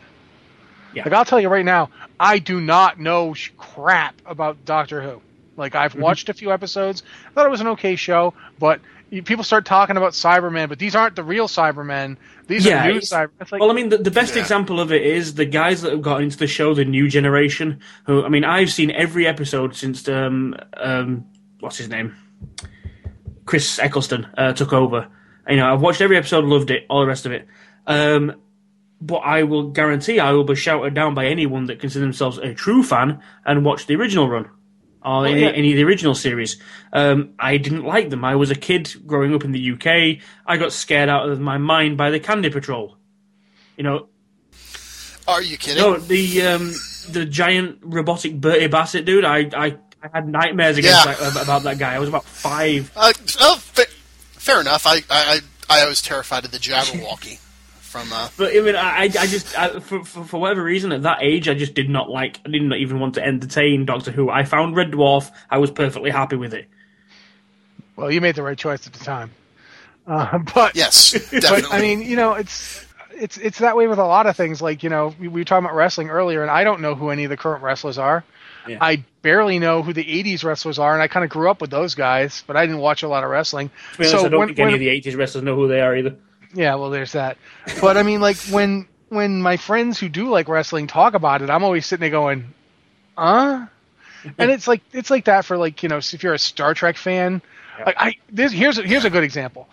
Yeah. like i'll tell you right now i do not know crap about doctor who like i've watched a few episodes i thought it was an okay show but people start talking about cybermen but these aren't the real cybermen these Yeah, are new it's- cyber like well, I mean, the, the best Yeah. example of it is the guys that have got into the show, the new generation. Who, I mean, I've seen every episode since um, um, what's his name, Chris Eccleston uh, took over. You know, I've watched every episode, loved it, all the rest of it. Um, but I will guarantee I will be shouted down by anyone that considers themselves a true fan and watched the original run or any, yeah. any of the original series. Um, I didn't like them. I was a kid growing up in the UK. I got scared out of my mind by the Candy Patrol. You know, Are you kidding? no, the um, the giant robotic Bertie Bassett dude. I I, I had nightmares against Yeah. that, about that guy. I was about five. Uh, oh, fa- fair enough. I, I, I, I was terrified of the Jabberwocky <laughs> from. Uh, But I mean, I, I just I, for, for for whatever reason at that age, I just did not like. I did not even want to entertain Doctor Who. I found Red Dwarf. I was perfectly happy with it. well you made the right choice at the time uh, <laughs> but yes, <laughs> definitely. but I mean, you know, it's it's it's that way with a lot of things. Like you know, we, we were talking about wrestling earlier, and I don't know who any of the current wrestlers are. Yeah. I barely know who the '80s wrestlers are, and I kind of grew up with those guys, but I didn't watch a lot of wrestling. Honest, I don't when- think any of the '80s wrestlers know who they are either. yeah, well, there's that. But I mean, like when when my friends who do like wrestling talk about it, I'm always sitting there going, "Huh." And it's like it's like that for like you know if you're a Star Trek fan, like I this here's a, here's a good example.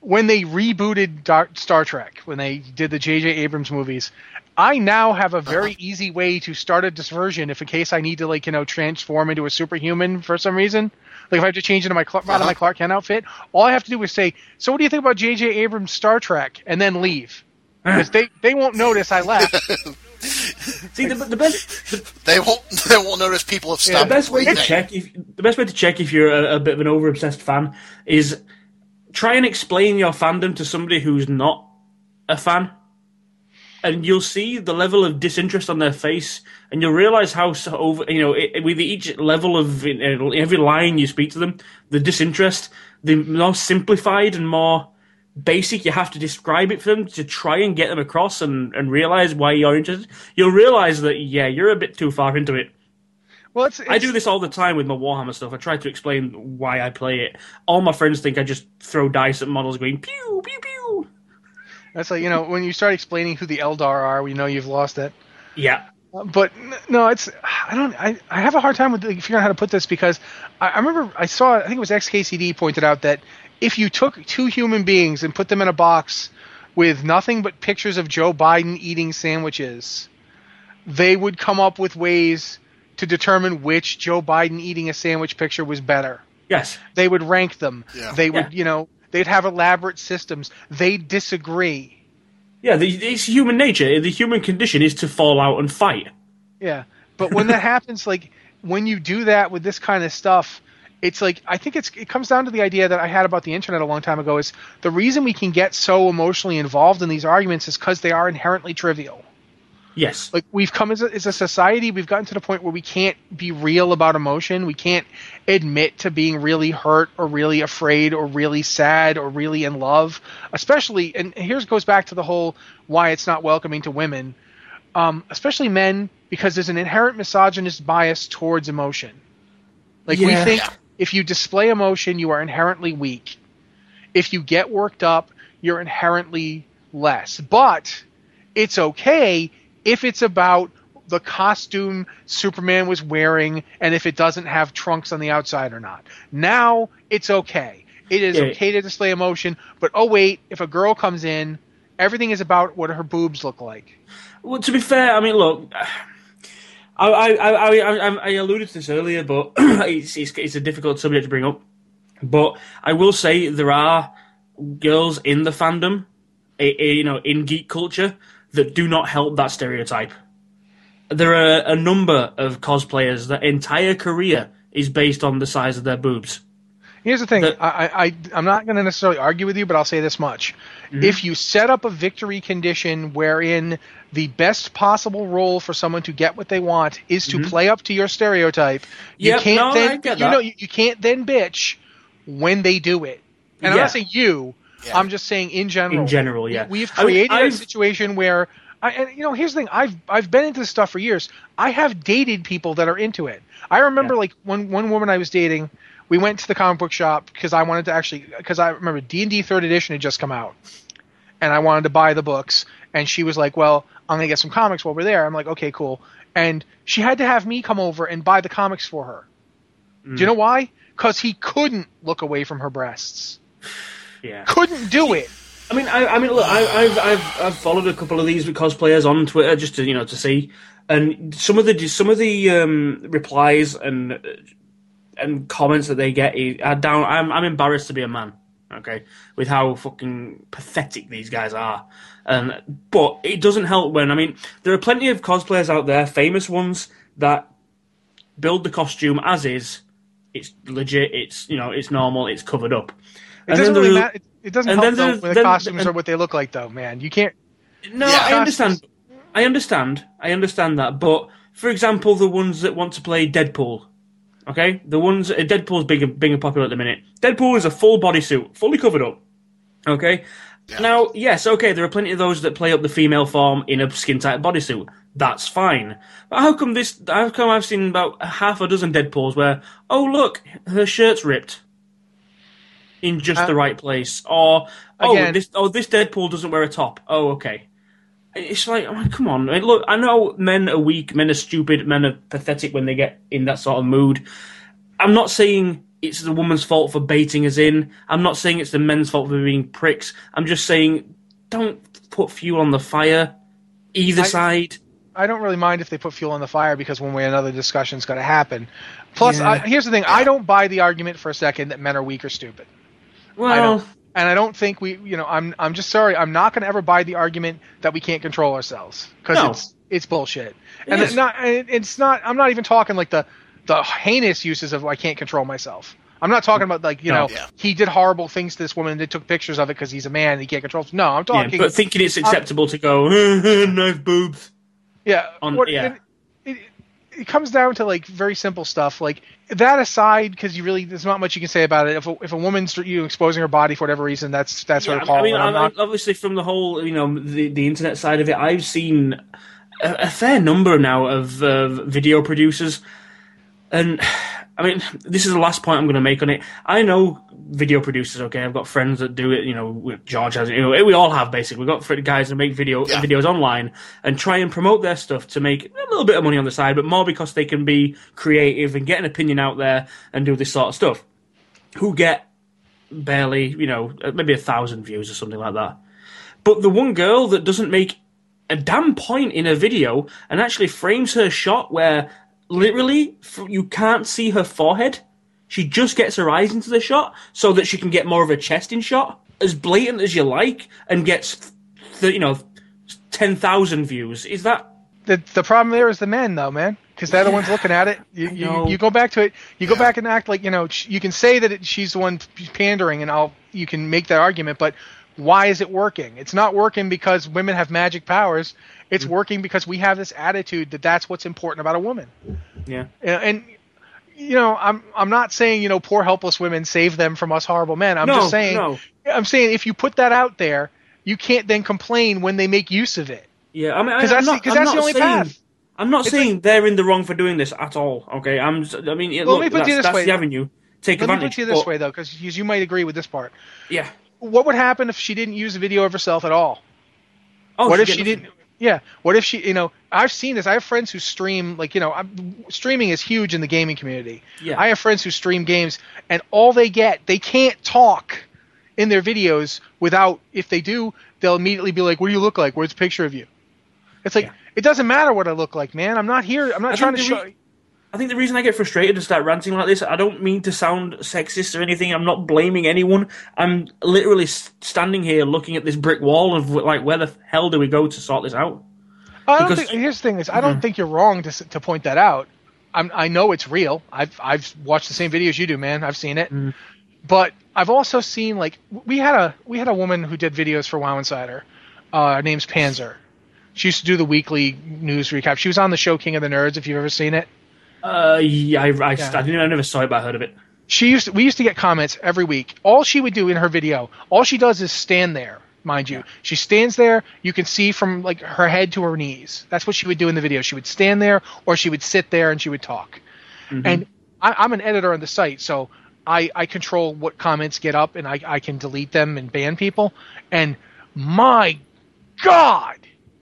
When they rebooted Star Trek, when they did the J.J. Abrams movies, I now have a very easy way to start a diversion if in case I need to like you know transform into a superhuman for some reason. Like if I have to change into my Cl- out of my uh-huh. Clark Kent outfit, all I have to do is say, "So what do you think about J.J. Abrams Star Trek?" and then leave. <laughs> because they they won't notice I left. <laughs> See, the, the best the, They won't. They won't notice people have stopped. the stopped. best way to check if the best way to check if you're a, a bit of an over obsessed fan is try and explain your fandom to somebody who's not a fan, and you'll see the level of disinterest on their face, and you'll realize how so over you know it, with each level of every line you speak to them, the disinterest, the more simplified and more basic you have to describe it for them to try and get them across and, and realize why you're interested. You'll realize that yeah, you're a bit too far into it. Well, it's, I do this all the time with my Warhammer stuff. I try to explain why I play it. All my friends think I just throw dice at models going pew pew pew. That's like you know when you start explaining who the Eldar are, we know you've lost it. Yeah. Uh, But no, it's I don't I, I have a hard time with like, figuring out how to put this because I, I remember I saw I think it was XKCD pointed out that if you took two human beings and put them in a box with nothing but pictures of Joe Biden eating sandwiches, they would come up with ways to determine which Joe Biden eating a sandwich picture was better. Yes. They would rank them. Yeah. They would, Yeah. you know, they'd have elaborate systems. They disagree. Yeah, the, it's human nature. The human condition is to fall out and fight. Yeah, but when that <laughs> happens, like when you do that with this kind of stuff, it's like I think it's it comes down to the idea that I had about the internet a long time ago is the reason we can get so emotionally involved in these arguments is because they are inherently trivial. Yes. Like we've come as a, as a society, we've gotten to the point where we can't be real about emotion. We can't admit to being really hurt or really afraid or really sad or really in love. Especially, and here's goes back to the whole why it's not welcoming to women, um, especially men, because there's an inherent misogynist bias towards emotion. Like we think if you display emotion, you are inherently weak. If you get worked up, you're inherently less. But it's okay if it's about the costume Superman was wearing and if it doesn't have trunks on the outside or not. Now it's okay. It is okay to display emotion, but oh wait, if a girl comes in, everything is about what her boobs look like. Well, to be fair, I mean, look, I I I, I, I, alluded to this earlier, but <clears throat> it's, it's it's a difficult subject to bring up. But I will say there are girls in the fandom, you know, in geek culture that do not help that stereotype. There are a number of cosplayers that entire career is based on the size of their boobs. Here's the thing. The- I, I, I'm not going to necessarily argue with you, but I'll say this much. Mm-hmm. If you set up a victory condition wherein the best possible role for someone to get what they want is to play up to your stereotype, you Mm-hmm. Yep, can't no, then you that. know you, you can't then bitch when they do it. And I'm not saying you. Yeah. I'm just saying in general. In general, yeah. We, have I mean, created a I've- situation where. I, and you know, here's the thing. I've I've been into this stuff for years. I have dated people that are into it. I remember Yeah. like one one woman I was dating. We went to the comic book shop because I wanted to actually because I remember D and D Third Edition had just come out, and I wanted to buy the books. And she was like, "Well, I'm gonna get some comics while we're there." I'm like, "Okay, cool." And she had to have me come over and buy the comics for her. Do you mm. know why? Because he couldn't look away from her breasts. Yeah. Couldn't do it. I mean, I, I mean, look, I, I've, I've, I've followed a couple of these cosplayers on Twitter just to, you know, to see, and some of the, some of the um, replies and and comments that they get are down. I'm, I'm embarrassed to be a man. Okay, with how fucking pathetic these guys are, and but it doesn't help when I mean there are plenty of cosplayers out there, famous ones that build the costume as is. It's legit. It's you know, it's normal. It's covered up. It doesn't really matter. It, it doesn't and help then though when the then- costumes and- are what they look like, though. Man, you can't. No, Yeah. I understand. I understand. I understand that. But for example, the ones that want to play Deadpool, okay, the ones uh, Deadpool's big, and- popular at the minute. Deadpool is a full bodysuit, fully covered up. Okay. Now, yes, okay, there are plenty of those that play up the female form in a skin tight bodysuit. That's fine. But how come this? How come I've seen about half a dozen Deadpools where, oh look, her shirt's ripped in just the uh, right place, or oh Again- this oh this Deadpool doesn't wear a top. Oh okay. It's like, oh, come on. I mean, look, I know men are weak, men are stupid, men are pathetic when they get in that sort of mood. I'm not saying it's the woman's fault for baiting us in. I'm not saying it's the men's fault for being pricks. I'm just saying don't put fuel on the fire, either I- side. I don't really mind if they put fuel on the fire because one way or another discussion's going to happen. Plus, Yeah. I, here's the thing: I don't buy the argument for a second that men are weak or stupid. I Well, don't. And I don't think we, you know, I'm I'm just sorry. I'm not going to ever buy the argument that we can't control ourselves because No. it's it's bullshit. It and is. it's not. It's not. I'm not even talking like the the heinous uses of I can't control myself. I'm not talking about like you No. know Yeah. he did horrible things to this woman and they took pictures of it because he's a man and he can't control. No, I'm talking. Yeah, but thinking it's acceptable to go <laughs> nice boobs. Yeah, on- what- yeah. It, comes down to like very simple stuff. Like that aside, because you really there's not much you can say about it. If a, if a woman's you know, exposing her body for whatever reason, that's that's her Yeah, call. I mean, not- obviously, from the whole, you know, the, the internet side of it, I've seen a, a fair number now of uh, video producers, and I mean, this is the last point I'm going to make on it. I know video producers. Okay, I've got friends that do it. You know, George has. You know, we all have basically. We've got guys that make video Yeah. videos online and try and promote their stuff to make a little bit of money on the side, but more because they can be creative and get an opinion out there and do this sort of stuff. Who get barely, you know, uh, maybe a thousand views or something like that. But the one girl that doesn't make a damn point in her video and actually frames her shot where literally you can't see her forehead. She just gets her eyes into the shot so that she can get more of a chest in shot, as blatant as you like, and gets, th- you know, ten thousand views. Is that the the problem there is the men though, man, because they're the ones looking at it. You, you you go back to it. You go back and act like you know you can say that it, she's the one pandering, and I'll you can make that argument, but why is it working? It's not working because women have magic powers. It's Mm. working because we have this attitude that that's what's important about a woman. yeah? And, and you know, I'm I'm not saying you know poor helpless women save them from us horrible men. I'm No, just saying no. I'm saying if you put that out there, you can't then complain when they make use of it. Yeah, I mean, 'Cause I'm that's the- not, that's the only saying, path. I'm not It's saying they're in the wrong for doing this at all. Okay, I'm. I mean, Well, look, let me put that's, this way. the avenue. Take Let me put it this but- way though, because you might agree with this part. Yeah. What would happen if she didn't use a video of herself at all? Oh, what if she nothing. didn't? Yeah. What if she? You know, I've seen this. I have friends who stream. Like you know, I'm, streaming is huge in the gaming community. Yeah. I have friends who stream games, and all they get, they can't talk in their videos without. If they do, they'll immediately be like, "What do you look like? Where's a picture of you?" It's like Yeah. it doesn't matter what I look like, man. I'm not here. I'm not I trying to show. I think the reason I get frustrated and start ranting like this, I don't mean to sound sexist or anything. I'm not blaming anyone. I'm literally standing here looking at this brick wall of like, where the hell do we go to sort this out? I don't Because- think. Here's the thing: is I don't think you're wrong to to point that out. I'm, I know it's real. I've I've watched the same videos you do, man. I've seen it. But I've also seen like we had a we had a woman who did videos for WoW Insider. Uh, her name's Panzer. She used to do the weekly news recap. She was on the show King of the Nerds. If you've ever seen it, Uh, yeah, I, I, Yeah. I, I never saw it, but I heard of it. she used to, we used to get comments every week. All she would do in her video, all she does is stand there, mind you. She stands there. You can see from like her head to her knees. That's what she would do in the video. She would stand there, or she would sit there and she would talk. And I, I'm an editor on the site, so I, I control what comments get up, and I, I can delete them and ban people. And my God,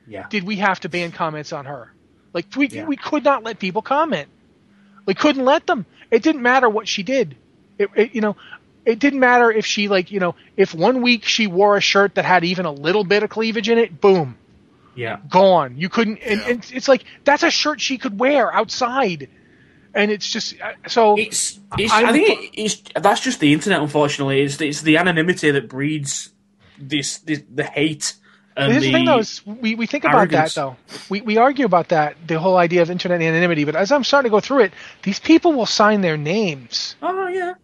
Yeah. did we have to ban comments on her? Like we Yeah. we could not let people comment. We couldn't let them. It didn't matter what she did. It, it you know, it didn't matter if she like you know if one week she wore a shirt that had even a little bit of cleavage in it. Boom, Yeah. gone. You couldn't. And, Yeah. and it's like that's a shirt she could wear outside. And it's just uh, so. It's, it's I'm- I think it's that's just the internet. Unfortunately, it's it's the anonymity that breeds this, this the hate and Here's the, the thing, though, is we, we think about arrogance. that, though. We, we argue about that, the whole idea of internet anonymity, but as I'm starting to go through it, these people will sign their names. Oh yeah,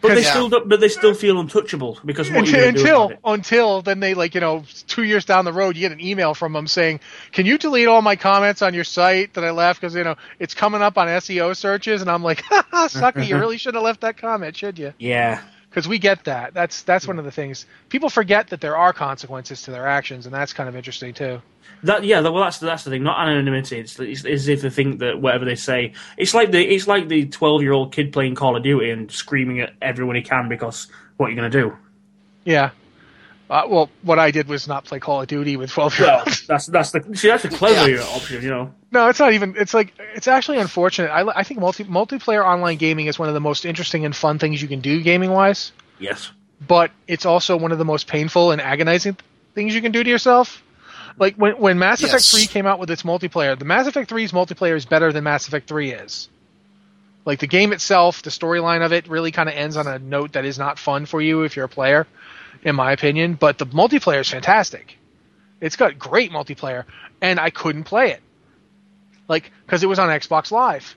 but they Yeah. still don't, but they still feel untouchable because what until you gonna do until, about it? until then they like you know two years down the road you get an email from them saying can you delete all my comments on your site that i left because you know it's coming up on seo searches and i'm like <laughs> Haha, sucker you <laughs> really should have left that comment should you Yeah, because we get that that's that's one hmm. of the things people forget that there are consequences to their actions and that's kind of interesting too that yeah. Well, that's that's the thing. Not anonymity. It's, it's as if they think that whatever they say, it's like the it's like the twelve year old kid playing Call of Duty and screaming at everyone he can because what are you gonna do? yeah uh, well what i did was not play call of duty with 12 year olds <laughs> that's that's the see that's the clever option, you know. No, it's not even. It's like it's actually unfortunate. I, I think multi multiplayer online gaming is one of the most interesting and fun things you can do gaming wise, Yes. but it's also one of the most painful and agonizing things you can do to yourself. Like when when Mass Effect Three came out with its multiplayer, the Mass Effect 3's multiplayer is better than Mass Effect Three is. Like the game itself, the storyline of it really kind of ends on a note that is not fun for you if you're a player. In my opinion. But the multiplayer is fantastic. It's got great multiplayer, and I couldn't play it, like because it was on Xbox Live.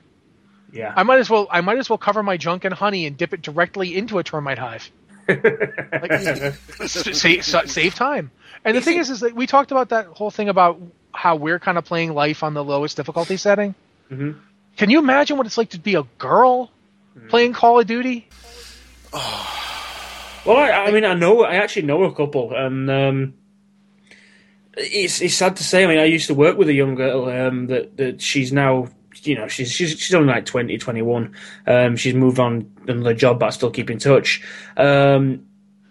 Yeah. I might as well I might as well cover my junk in honey and dip it directly into a termite hive. like, <laughs> save, save time. And the thing is, is that we talked about that whole thing about how we're kind of playing life on the lowest difficulty setting. Mhm. Can you imagine what it's like to be a girl playing Call of Duty? <sighs> <sighs> <sighs> Well, I, I mean, I know, I actually know a couple, and um, it's it's sad to say. I mean, I used to work with a young girl um, that that she's now, you know, she's she's she's only like 20, 21. Um, she's moved on another job, but I still keep in touch. Um,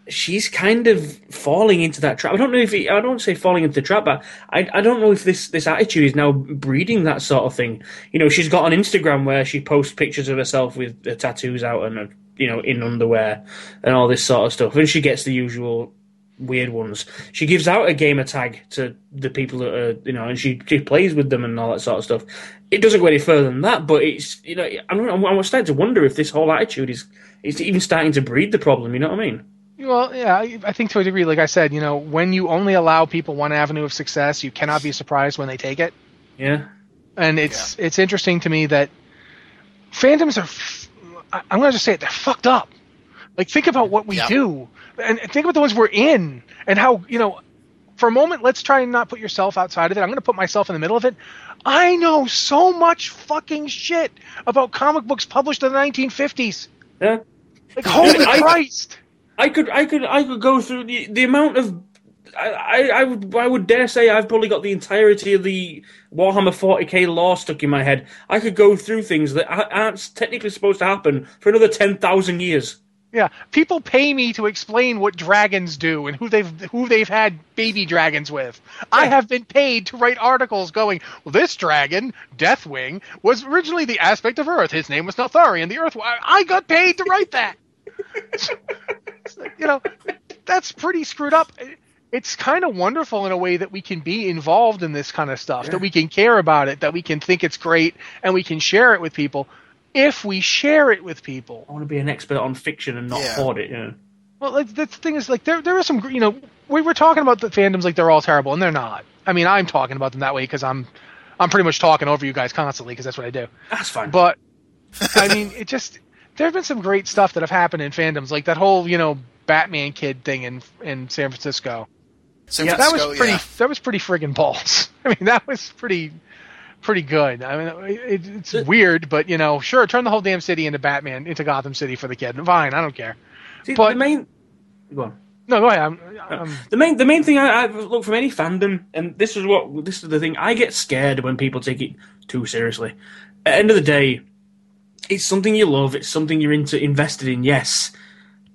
she's kind of falling into that trap. I don't know if it, I don't say falling into the trap, but I I don't know if this this attitude is now breeding that sort of thing. You know, she's got on Instagram where she posts pictures of herself with the tattoos out and you know in underwear and all this sort of stuff, and she gets the usual weird ones. She gives out a gamer tag to the people that are you know, and she, she plays with them and all that sort of stuff. It doesn't go any further than that, but it's you know I'm I'm, starting to wonder if this whole attitude is is even starting to breed the problem. You know what I mean? Well, yeah, I I think to a degree, like I said, you know, when you only allow people one avenue of success, you cannot be surprised when they take it. Yeah. And it's it's interesting to me that fandoms are. F- I- I'm going to just say it. They're fucked up. Like think about what we Yeah. do, and and think about the ones we're in, and how you know. For a moment, let's try and not put yourself outside of it. I'm going to put myself in the middle of it. I know so much fucking shit about comic books published in the 1950s. Yeah. Like holy I- Christ! I could, I could, I could go through the the amount of. I, I, I would, I would dare say I've probably got the entirety of the Warhammer 40k lore stuck in my head. I could go through things that aren't technically supposed to happen for another ten thousand years. Yeah, people pay me to explain what dragons do and who they've who they've had baby dragons with. I have been paid to write articles going, well, this dragon, Deathwing, was originally the aspect of Earth. His name was Neltharion. The Earth. I got paid to write that. <laughs> Like, you know, that's pretty screwed up. It's kind of wonderful in a way that we can be involved in this kind of stuff, that we can care about it, that we can think it's great, and we can share it with people. If we share it with people, I want to be an expert on fiction and not Yeah. hoard it. You know? well, like the thing is, like there there are some, you know, we were talking about the fandoms like they're all terrible, and they're not. I mean, I'm talking about them that way because I'm, I'm pretty much talking over you guys constantly because that's what I do. That's fine. But I <laughs> mean, it just there have been some great stuff that have happened in fandoms, like that whole you know Batman kid thing in in San Francisco. San Yeah, that was pretty. yeah. That was pretty friggin' balls. <laughs> I mean, that was pretty, pretty good. I mean, it, it's weird, but you know, sure, turn the whole damn city into Batman, into Gotham City for the kid. Fine, I don't care. See, but- the main. Go on. No, go ahead. I'm, uh, I'm, The main, the main thing I, I look from any fandom, and this is what this is the thing. I get scared when people take it too seriously. At the end of the day, it's something you love. It's something you're into, invested in. Yes,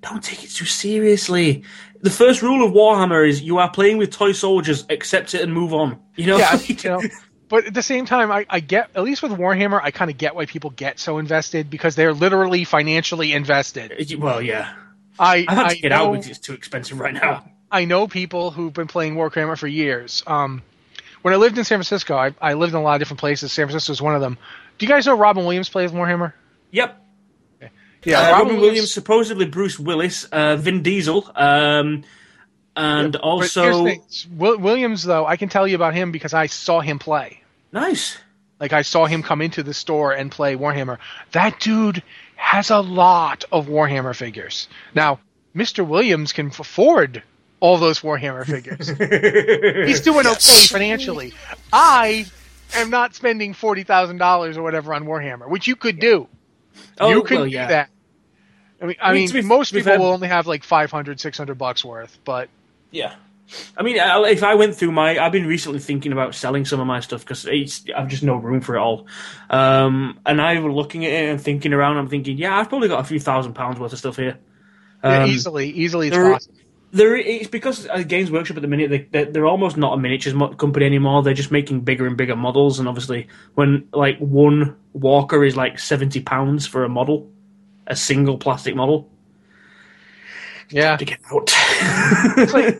don't take it too seriously. The first rule of Warhammer is you are playing with toy soldiers. Accept it and move on. You know. yeah, <laughs> you know. But at the same time, I, I get at least with Warhammer, I kind of get why people get so invested because they're literally financially invested. well, yeah. I I have I to get know, out because it's too expensive right now. I know people who've been playing Warhammer for years. Um, when I lived in San Francisco, I, I lived in a lot of different places. San Francisco is one of them. Do you guys know Robin Williams plays Warhammer? Yep. Yeah, Uh, Robin Williams, supposedly Bruce Willis, uh, Vin Diesel, um, and But also thing. Williams, though, I can tell you about him because I saw him play. nice. Like I saw him come into the store and play Warhammer. That dude has a lot of Warhammer figures. Now, Mr. Williams can afford all those Warhammer figures. <laughs> He's doing okay financially. I am not spending forty thousand dollars or whatever on Warhammer, which you could do. Oh, you can well, do that. I mean, I I mean, most people fair- will only have like 500, 600 bucks worth, but Yeah. I mean, if I went through my, I've been recently thinking about selling some of my stuff because it's I've just no room for it all. Um, and I was looking at it and thinking around. I'm thinking, yeah, I've probably got a few thousand pounds worth of stuff here. yeah, Um, easily, easily it's there- possible. There, it's because uh, Games Workshop at the minute they they're, they're almost not a miniatures company anymore. They're just making bigger and bigger models, and obviously, when like one Walker is like seventy pounds for a model, a single plastic model, Yeah. to get out. It's like,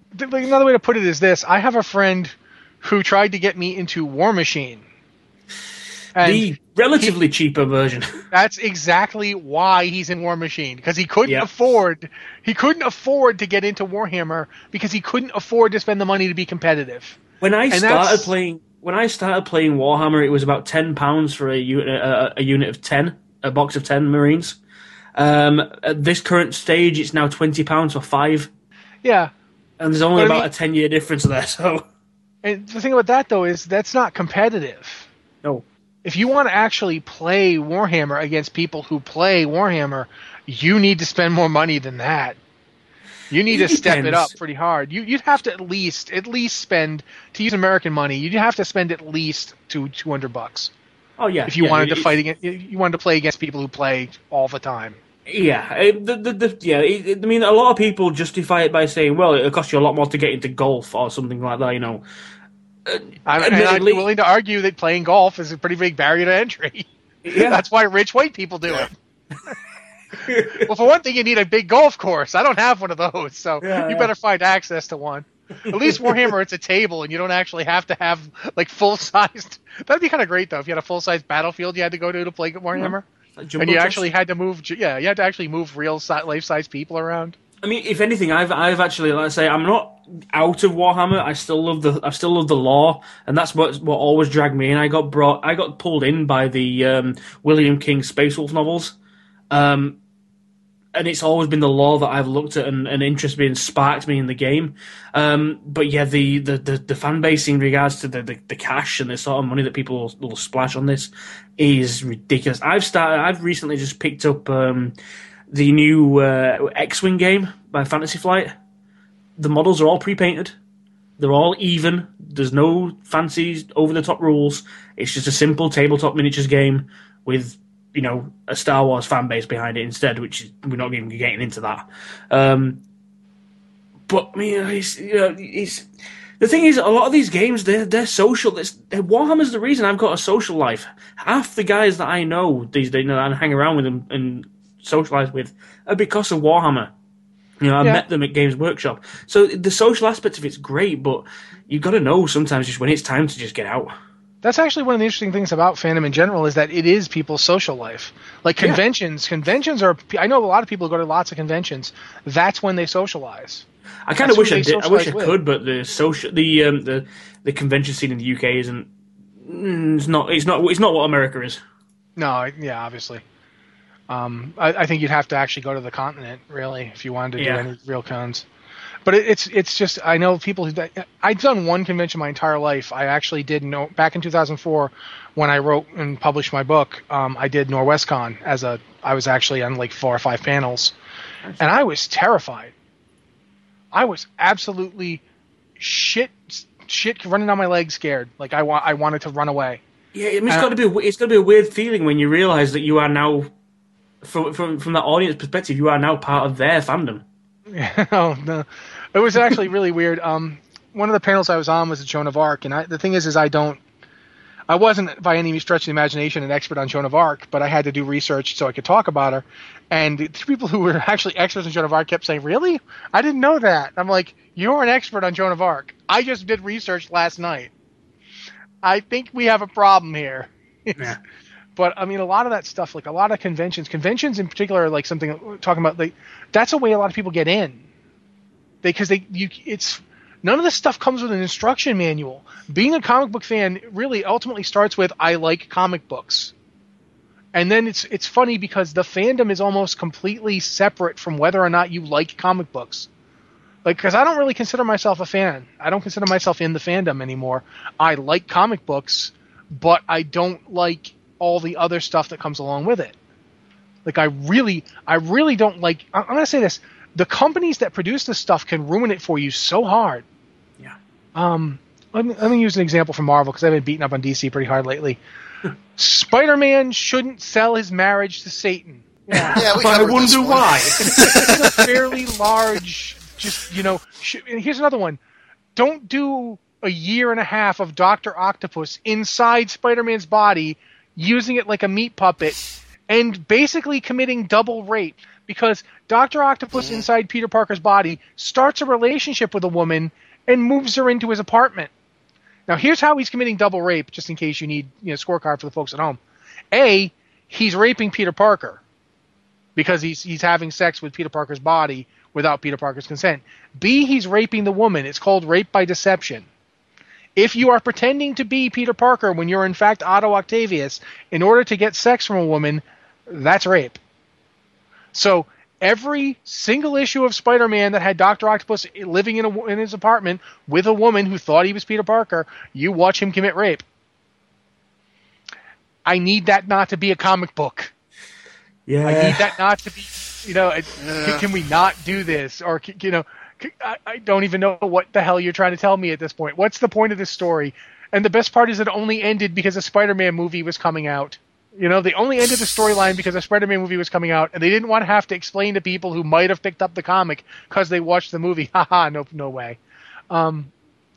<laughs> like, another way to put it is this: I have a friend who tried to get me into Warmachine, and the relatively cheaper version. <laughs> That's exactly why he's in Warmachine because he couldn't Yep. afford he couldn't afford to get into Warhammer because he couldn't afford to spend the money to be competitive. When I And started playing, when I started playing Warhammer, it was about ten pounds for a unit, a, a unit of ten, a box of ten Marines. Um, at this current stage, it's now twenty pounds for five, Yeah. and there's only But I about mean- a ten year difference there. <laughs> So And the thing about that though is that's not competitive. no, If you want to actually play Warhammer against people who play Warhammer, you need to spend more money than that. You need It to step it up pretty hard. You you'd have to at least at least spend to use American money. You'd have to spend at least two two hundred bucks oh yeah, if you yeah, wanted to fight against you wanted to play against people who play all the time. Yeah, it, the, the, the, yeah. It, it- I mean, a lot of people justify it by saying, "Well, it'll cost you a lot more to get into golf or something like that." You know, I'm, and I'd be willing to argue that playing golf is a pretty big barrier to entry. yeah, <laughs> That's why rich white people do Yeah. it. <laughs> well, for one thing, you need a big golf course. I don't have one of those, so Yeah, you better find access to one. <laughs> At least Warhammer, it's a table, and you don't actually have to have like full sized. <laughs> That'd be kind of great though if you had a full sized battlefield you had to go to to play Warhammer, Like and you actually had to move. Yeah, you had to actually move real life size people around. I mean, if anything, I've I've actually like I say I'm not out of Warhammer. I still love the I still love the lore, and that's what what always dragged me in. I got brought I got pulled in by the um, William King Space Wolf novels, um, and it's always been the lore that I've looked at and, and interest being sparked me in the game. Um, but yeah, the, the, the, the fan base in regards to the, the, the cash and the sort of money that people will, will splash on this is ridiculous. I've started. I've recently just picked up um, the new uh, X-wing game by Fantasy Flight. The models are all pre-painted. They're all even. There's no fancy over-the-top rules. It's just a simple tabletop miniatures game with you know a Star Wars fan base behind it instead, which is, we're not even getting into that. Um, but I mean, it's, you know, it's the thing is, a lot of these games they're they're social. It's, Warhammer's the reason I've got a social life. Half the guys that I know these days, you know, and hang around with and, and socialize with, are because of Warhammer. You know, I Yeah. met them at Games Workshop. So the social aspect of it's great, but you've got to know sometimes just when it's time to just get out. That's actually one of the interesting things about fandom in general is that it is people's social life. Like Yeah. conventions, conventions are. I know a lot of people go to lots of conventions. That's when they socialize. I kind of wish I did. I wish I with. could, but the social, the um, the the convention scene in the UK isn't. mm, It's not. It's not. It's not what America is. No, yeah, obviously. Um, I, I think you'd have to actually go to the continent, really, if you wanted to Yeah. do any real cons. But it, it's it's just I know people who I've done one convention my entire life. I actually did know back in 2004 when I wrote and published my book. Um, I did Norwescon as a I was actually on like four or five panels, and I was terrified. I was absolutely shit shit running down my legs, scared. Like I want I wanted to run away. Yeah, I mean, it's Uh, got to be. It's got to be a weird feeling when you realise that you are now, from from from that audience perspective, you are now part of their fandom. <laughs> oh no, it was actually really weird. Um, one of the panels I was on was Joan of Arc, and I, the thing is, is I don't, I wasn't by any stretch of the imagination an expert on Joan of Arc, but I had to do research so I could talk about her. And the people who were <laughs> actually experts on Joan of Arc kept saying, "Really? I didn't know that." I'm like, "You're an expert on Joan of Arc. I just did research last night. I think we have a problem here." <laughs> Yeah. But I mean, a lot of that stuff, like a lot of conventions, conventions in particular, are like something talking about. Like that's a way a lot of people get in. Because they, you, it's none of this stuff comes with an instruction manual. Being a comic book fan really ultimately starts with I like comic books, and then it's it's funny because the fandom is almost completely separate from whether or not you like comic books. Like, because I don't really consider myself a fan. I don't consider myself in the fandom anymore. I like comic books, but I don't like all the other stuff that comes along with it. Like I really, I really don't like. I'm gonna say this: the companies that produce this stuff can ruin it for you so hard. Yeah. Um, let me, let me use an example from Marvel because I've been beaten up on DC pretty hard lately. <laughs> Spider-Man shouldn't sell his marriage to Satan. Yeah, <laughs> we I covered this wonder one. why. It's a fairly large, just you know. Sh- and here's another one: don't do a year and a half of Doctor Octopus inside Spider-Man's body, using it like a meat puppet, and basically committing double rape because Doctor Octopus inside Peter Parker's body starts a relationship with a woman and moves her into his apartment. Now, here's how he's committing double rape, just in case you need you know scorecard for the folks at home. A, he's raping Peter Parker because he's he's having sex with Peter Parker's body without Peter Parker's consent. B, he's raping the woman. It's called rape by deception. If you are pretending to be Peter Parker when you're in fact Otto Octavius in order to get sex from a woman, that's rape. So every single issue of Spider-Man that had Doctor Octopus living in, a, in his apartment with a woman who thought he was Peter Parker, you watch him commit rape. I need that not to be a comic book. Yeah. I need that not to be, you know, it- can, can we not do this? Or, c- you know, I don't even know what the hell you're trying to tell me at this point. What's the point of this story? And the best part is it only ended because a Spider-Man movie was coming out. You know, they only ended the storyline because a Spider-Man movie was coming out, and they didn't want to have to explain to people who might have picked up the comic because they watched the movie. <laughs> Haha, no, no way. Um,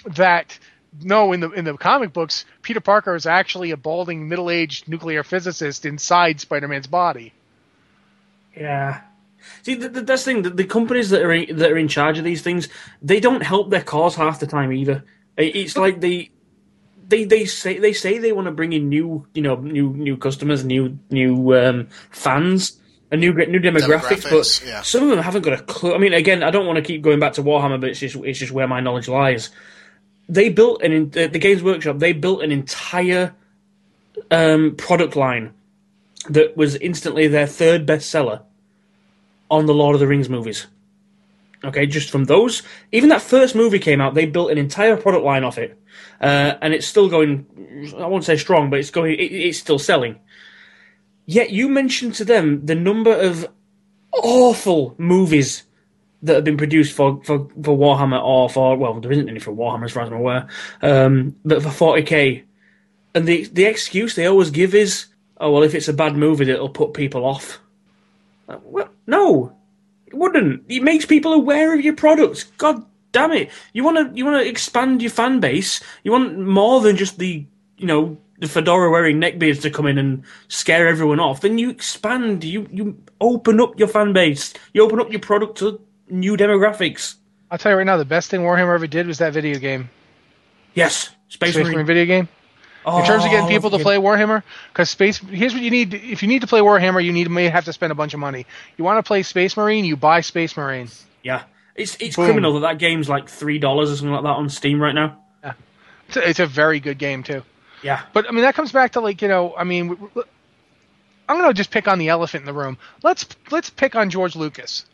that no, in the in the comic books, Peter Parker is actually a balding, middle-aged nuclear physicist inside Spider-Man's body. Yeah. See, the, the, that's the thing. The, the companies that are in, that are in charge of these things, they don't help their cause half the time either. It- It's like they they they say they say they want to bring in new you know new new customers, new new um, fans, a new new demographics, but yeah. some of them haven't got a clue. I mean, again, I don't want to keep going back to Warhammer, but it's just it's just where my knowledge lies. They built an in- the, the Games Workshop. They built an entire um, product line that was instantly their third bestseller on the Lord of the Rings movies. Okay, just from those, even that first movie came out, they built an entire product line off it, uh, and it's still going. I won't say strong, but it's going. It, it's still selling. Yet you mentioned to them the number of awful movies that have been produced for, for, for Warhammer or for well, there isn't any for Warhammer as far as I'm aware, um, but for 40k, and the the excuse they always give is, oh well, if it's a bad movie, it'll put people off. Uh, Well, no, it wouldn't. It makes people aware of your products. God damn it! You want to you want to expand your fan base. You want more than just the you know the fedora wearing neckbeards to come in and scare everyone off. Then you expand. You you open up your fan base. You open up your product to new demographics. I'll tell you right now, the best thing Warhammer ever did was that video game, Yes, Space, Space Marine. Marine video game. Oh, in terms of getting oh, people to fucking- play Warhammer, because Space. Here's what you need. If you need to play Warhammer, you need to may have to spend a bunch of money. You want to play Space Marine, you buy Space Marine. Yeah, it's it's Boom. criminal that that game's like three dollars or something like that on Steam right now. It's a, it's a very good game too. Yeah, But I mean, that comes back to like you know, I mean, I'm gonna just pick on the elephant in the room. Let's let's pick on George Lucas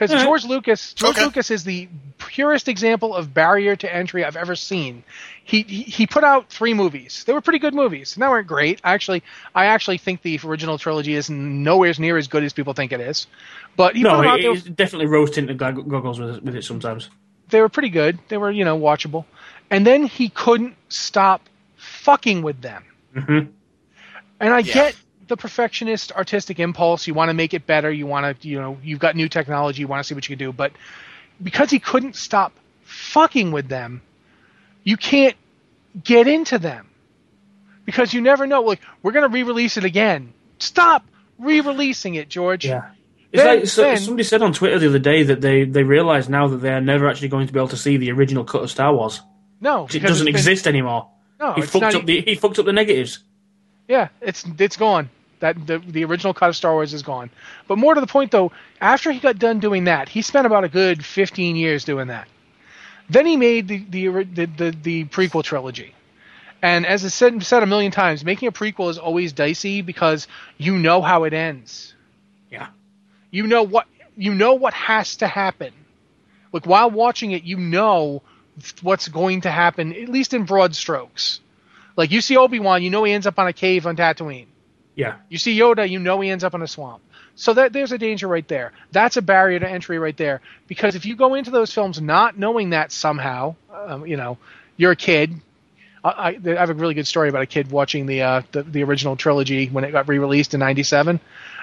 because Alright. George Lucas George Okay. Lucas is the purest example of barrier to entry I've ever seen. He, he he put out three movies. They were pretty good movies. And they weren't great. Actually, I actually think the original trilogy is nowhere near as good as people think it is. But he put no, them out. it, They, definitely rose tinted gog- goggles with it, with it sometimes. they were pretty good. They were you know watchable. And then he couldn't stop fucking with them. Mm-hmm. And I Yeah. get the perfectionist artistic impulse. You want to make it better. You want to, you know, you've got new technology. You want to see what you can do. But because he couldn't stop fucking with them, you can't get into them because you never know. Like we're gonna re-release it again. Stop re-releasing it, George. Yeah. It's Then- like so, then- somebody said on Twitter the other day that they, they realise now that they are never actually going to be able to see the original cut of Star Wars. No, It doesn't been- exist anymore. No, he fucked up e- the he fucked up the negatives. Yeah, it's it's gone. That the the original cut of Star Wars is gone. But more to the point though, after he got done doing that, he spent about a good 15 years doing that. Then he made the the the, the, the prequel trilogy. And as I said, said a million times, making a prequel is always dicey because you know how it ends. Yeah. You know what you know what has to happen. Like while watching it, you know what's going to happen, at least in broad strokes. Like you see Obi Wan, you know he ends up on a cave on Tatooine. Yeah. You see Yoda, you know he ends up in a swamp. So that there's a danger right there. That's a barrier to entry right there. Because if you go into those films not knowing that somehow, um, you know, you're a kid. I, I, I have a really good story about a kid watching the uh, the, the original trilogy when it got re-released in '97.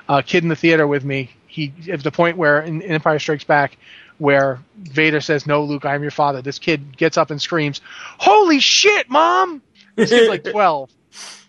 A kid in the theater with me. He at the point where in, in Empire Strikes Back, where Vader says, "No, Luke, I am your father." This kid gets up and screams, "Holy shit, mom!" This kid's like <laughs> 12.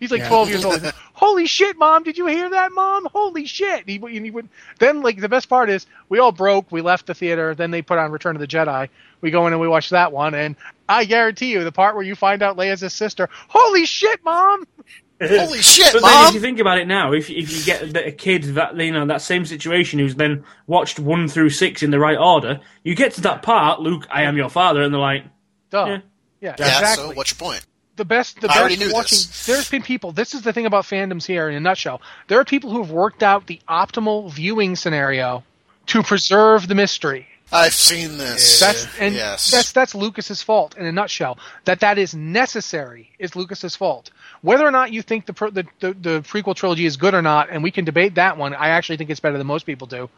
He's like 12 years old. Holy shit, mom! Did you hear that, mom? Holy shit! He, and he would. Then, like the best part is, we all broke. We left the theater. Then they put on Return of the Jedi. We go in and we watch that one, and I guarantee you, the part where you find out Leia's his sister. Holy shit, mom! <laughs> Holy shit, But then, if you think about it now, if if you get a kid that you know that same situation who's then watched one through six in the right order, you get to that part, Luke, I am your father, and they're like, Duh. Yeah. Yeah, yeah, exactly. so what's your point? The best the I already best knew watching this. there's been people this is the thing about fandoms here in a nutshell there are people who have worked out the optimal viewing scenario to preserve the mystery I've seen this. that's and yes. that's that's lucas's fault in a nutshell that that is necessary is lucas's fault whether or not you think the, the, the the prequel trilogy is good or not and we can debate that one i actually think it's better than most people do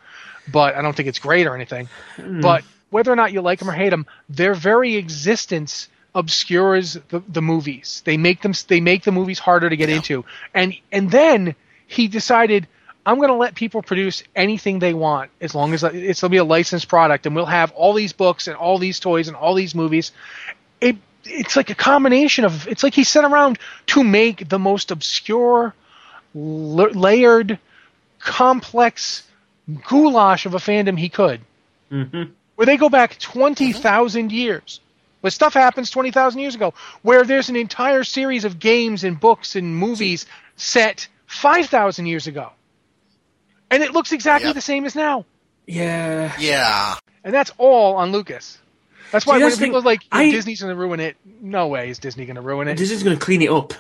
but i don't think it's great or anything hmm. but whether or not you like them or hate them their very existence obscures the, the movies. They make them they make the movies harder to get into. And and then he decided i'm going to let people produce anything they want as long as it's going to be a licensed product and we'll have all these books and all these toys and all these movies. It it's like a combination of it's like he sat around to make the most obscure la- layered complex goulash of a fandom he could. Mm-hmm. Where they go back 20,000 mm-hmm. years. Where stuff happens 20,000 years ago, where there's an entire series of games and books and movies set 5,000 years ago. And it looks exactly Yep. the same as now. yeah, yeah. And that's all on Lucas. That's why See, when that's the people are thing. like, I- Disney's going to ruin it, no way is Disney going to ruin it. Disney's going to clean it up.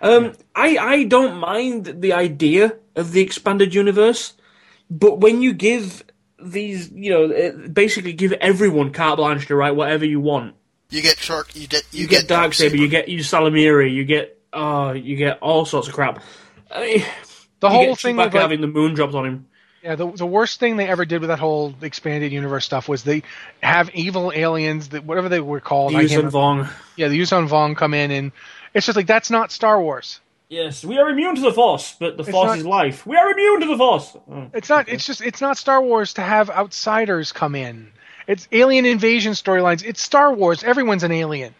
Um, I I don't mind the idea of the expanded universe, but when you give these, you know, uh, basically give everyone carte blanche to write whatever you want. You get shark. You get. You, You, get, Dark Saber, you get you Salamiri, you get oh, you get all sorts of crap. I mean, the you whole get thing Chewbacca with like, having the moon dropped on him. Yeah, the the worst thing they ever did with that whole expanded universe stuff was they have evil aliens that whatever they were called. I can't Yuuzhan. Vong. Yeah, the Yuuzhan Vong come in and it's just like that's not Star Wars. Yes, we are immune to the Force, but the It's Force not- is life. We are immune to the Force. Oh. It's not. It's just. It's not Star Wars to have outsiders come in. It's alien invasion storylines. It's Star Wars. Everyone's an alien.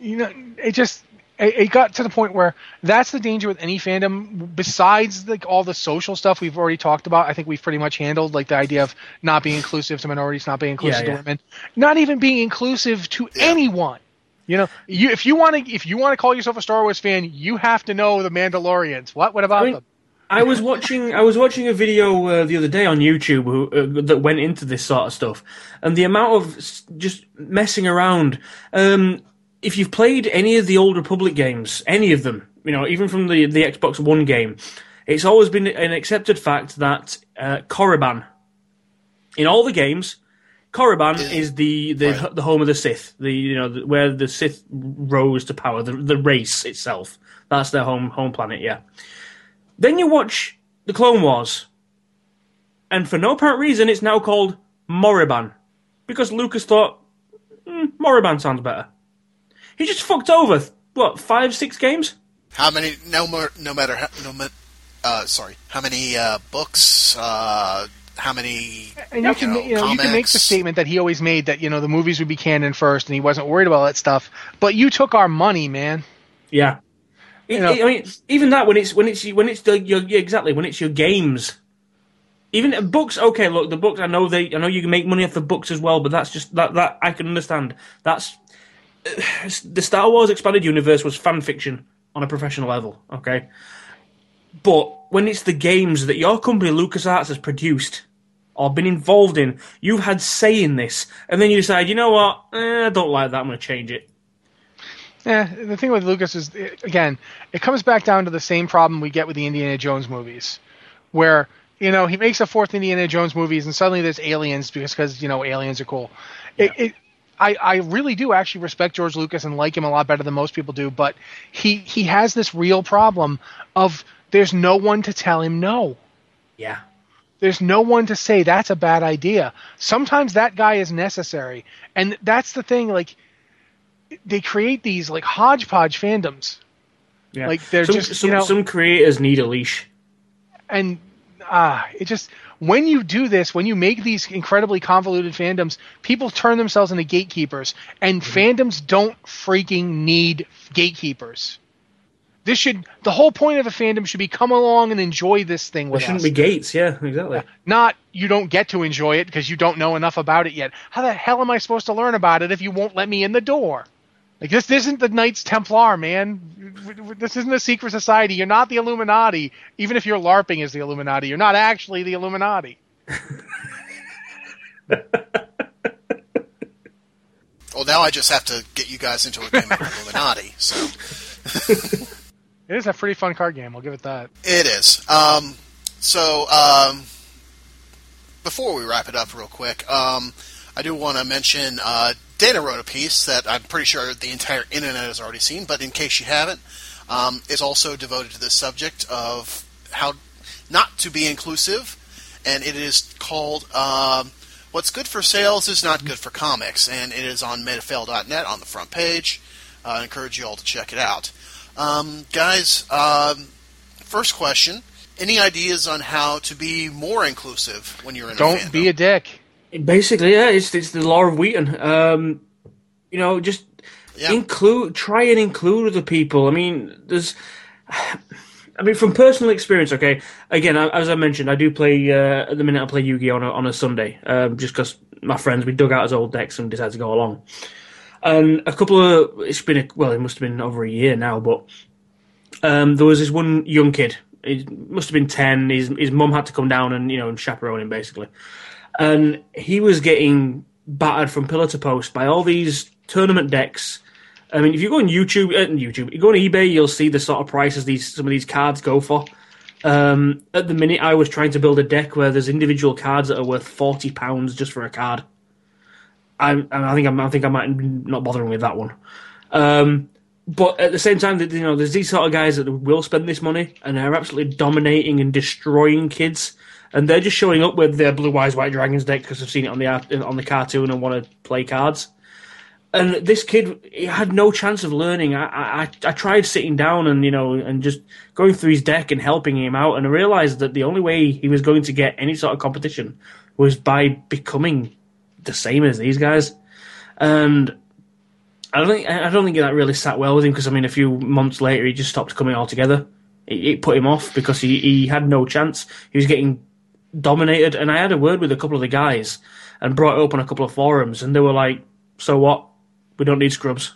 You know, it just. It, it got to the point where that's the danger with any fandom. Besides like all the social stuff we've already talked about, I think we've pretty much handled like the idea of not being inclusive to minorities, not being inclusive Yeah, to yeah. women, not even being inclusive to anyone. You know, you if you want to if you want to call yourself a Star Wars fan, you have to know the Mandalorians. What? What about I mean, them? I was watching I was watching a video uh, the other day on YouTube who, uh, that went into this sort of stuff, and the amount of just messing around. Um, if you've played any of the old Republic games, any of them, you know, even from the the Xbox One game, it's always been an accepted fact that uh, Korriban, in all the games, Korriban is the the, Right. the home of the Sith, the you know the, where the Sith rose to power, the the race itself. That's their home home planet. Yeah. Then you watch the Clone Wars, and for no apparent reason, it's now called Moraband because Lucas thought hmm, Moraband sounds better. He just fucked over what five, six games. How many? No more. No matter. How, no. Uh, sorry. How many uh, books? Uh, how many? And you can, know, you know, you can make the statement that he always made that you know the movies would be canon first, and he wasn't worried about that stuff. But you took our money, man. Yeah. It- know- it- I mean, even that when it's when it's when it's the your, yeah, exactly when it's your games. Even uh, books, okay. Look, the books. I know they. I know you can make money off the books as well, but that's just that. That I can understand. That's the Star Wars expanded universe was fan fiction on a professional level. Okay, but when it's the games that your company LucasArts has produced or been involved in, you've had say in this, and then you decide, you know what? Eh, I don't like that. I'm going to change it. Yeah, the thing with Lucas is eh, again, it comes back down to the same problem we get with the Indiana Jones movies, where you know he makes a fourth Indiana Jones movies, and suddenly there's aliens because because you know aliens are cool. It, it, I I really do actually respect George Lucas and like him a lot better than most people do, but he he has this real problem of there's no one to tell him no. Yeah. There's no one to say that's a bad idea. Sometimes that guy is necessary. And that's the thing, like they create these like hodgepodge fandoms. Yeah. Like, they're some, just, some, you know- some creators need a leash. And ah, it just when you do this, when you make these incredibly convoluted fandoms, people turn themselves into gatekeepers. And Mm-hmm. fandoms don't freaking need gatekeepers. This should the whole point of a fandom should be come along and enjoy this thing There with shouldn't us. be gates. Yeah, exactly. Not you don't get to enjoy it because you don't know enough about it yet. How the hell am I supposed to learn about it if you won't let me in the door? Like this isn't the Knights Templar, man. This isn't a secret society. You're not the Illuminati. Even if you're LARPing as the Illuminati, you're not actually the Illuminati. <laughs> Well, now I just have to get you guys into a game of Illuminati. So <laughs> It is a pretty fun card game. I'll give it that. it is. Um, so um, before we wrap it up, real quick, um, I do want to mention uh, Dana wrote a piece that I'm pretty sure the entire internet has already seen, but in case you haven't, um, also devoted to the subject of how not to be inclusive, and it is called um, "What's Good for Sales is Not Good for Comics," and it is on madeoffail.net on the front page. Uh, I encourage you all to check it out, um, guys. Um, first question: Any ideas on how to be more inclusive when you're in a Don't fandom? be a dick. Basically, yeah, it's it's the law of Wheaton. Um, you know, just Yeah. include, try and include other people. I mean, there's, <sighs> I mean, from personal experience. Okay, again, as I mentioned, I do play uh, at the minute. I play Yu-Gi-Oh on a, on a Sunday, um, just because my friends we dug out his old decks and decided to go along. And a couple of it's been a, well, it must have been over a year now, but um, there was this one young kid. He must have been ten. His his mum had to come down and you know and chaperone him basically and he was getting battered from pillar to post by all these tournament decks. I mean, if you go on YouTube, uh, YouTube, you go on eBay, you'll see the sort of prices these some of these cards go for. Um, at the minute, I was trying to build a deck where there's individual cards that are worth forty pounds just for a card. I, I think I'm, I think I might not bothering with that one. Um, but at the same time, you know, there's these sort of guys that will spend this money and they're absolutely dominating and destroying kids, and they're just showing up with their blue eyes white dragons deck because they've seen it on the on the cartoon and want to play cards. And this kid had no chance of learning. I, I I- I tried sitting down and you know and just going through his deck and helping him out, and I realized that the only way he was going to get any sort of competition was by becoming the same as these guys. And I don't think I don't think that really sat well with him because I mean a few months later he just stopped coming altogether. It, it put him off because he, he had no chance. He was getting dominated, and I had a word with a couple of the guys and brought it up on a couple of forums, and they were like, "So what? We don't need scrubs."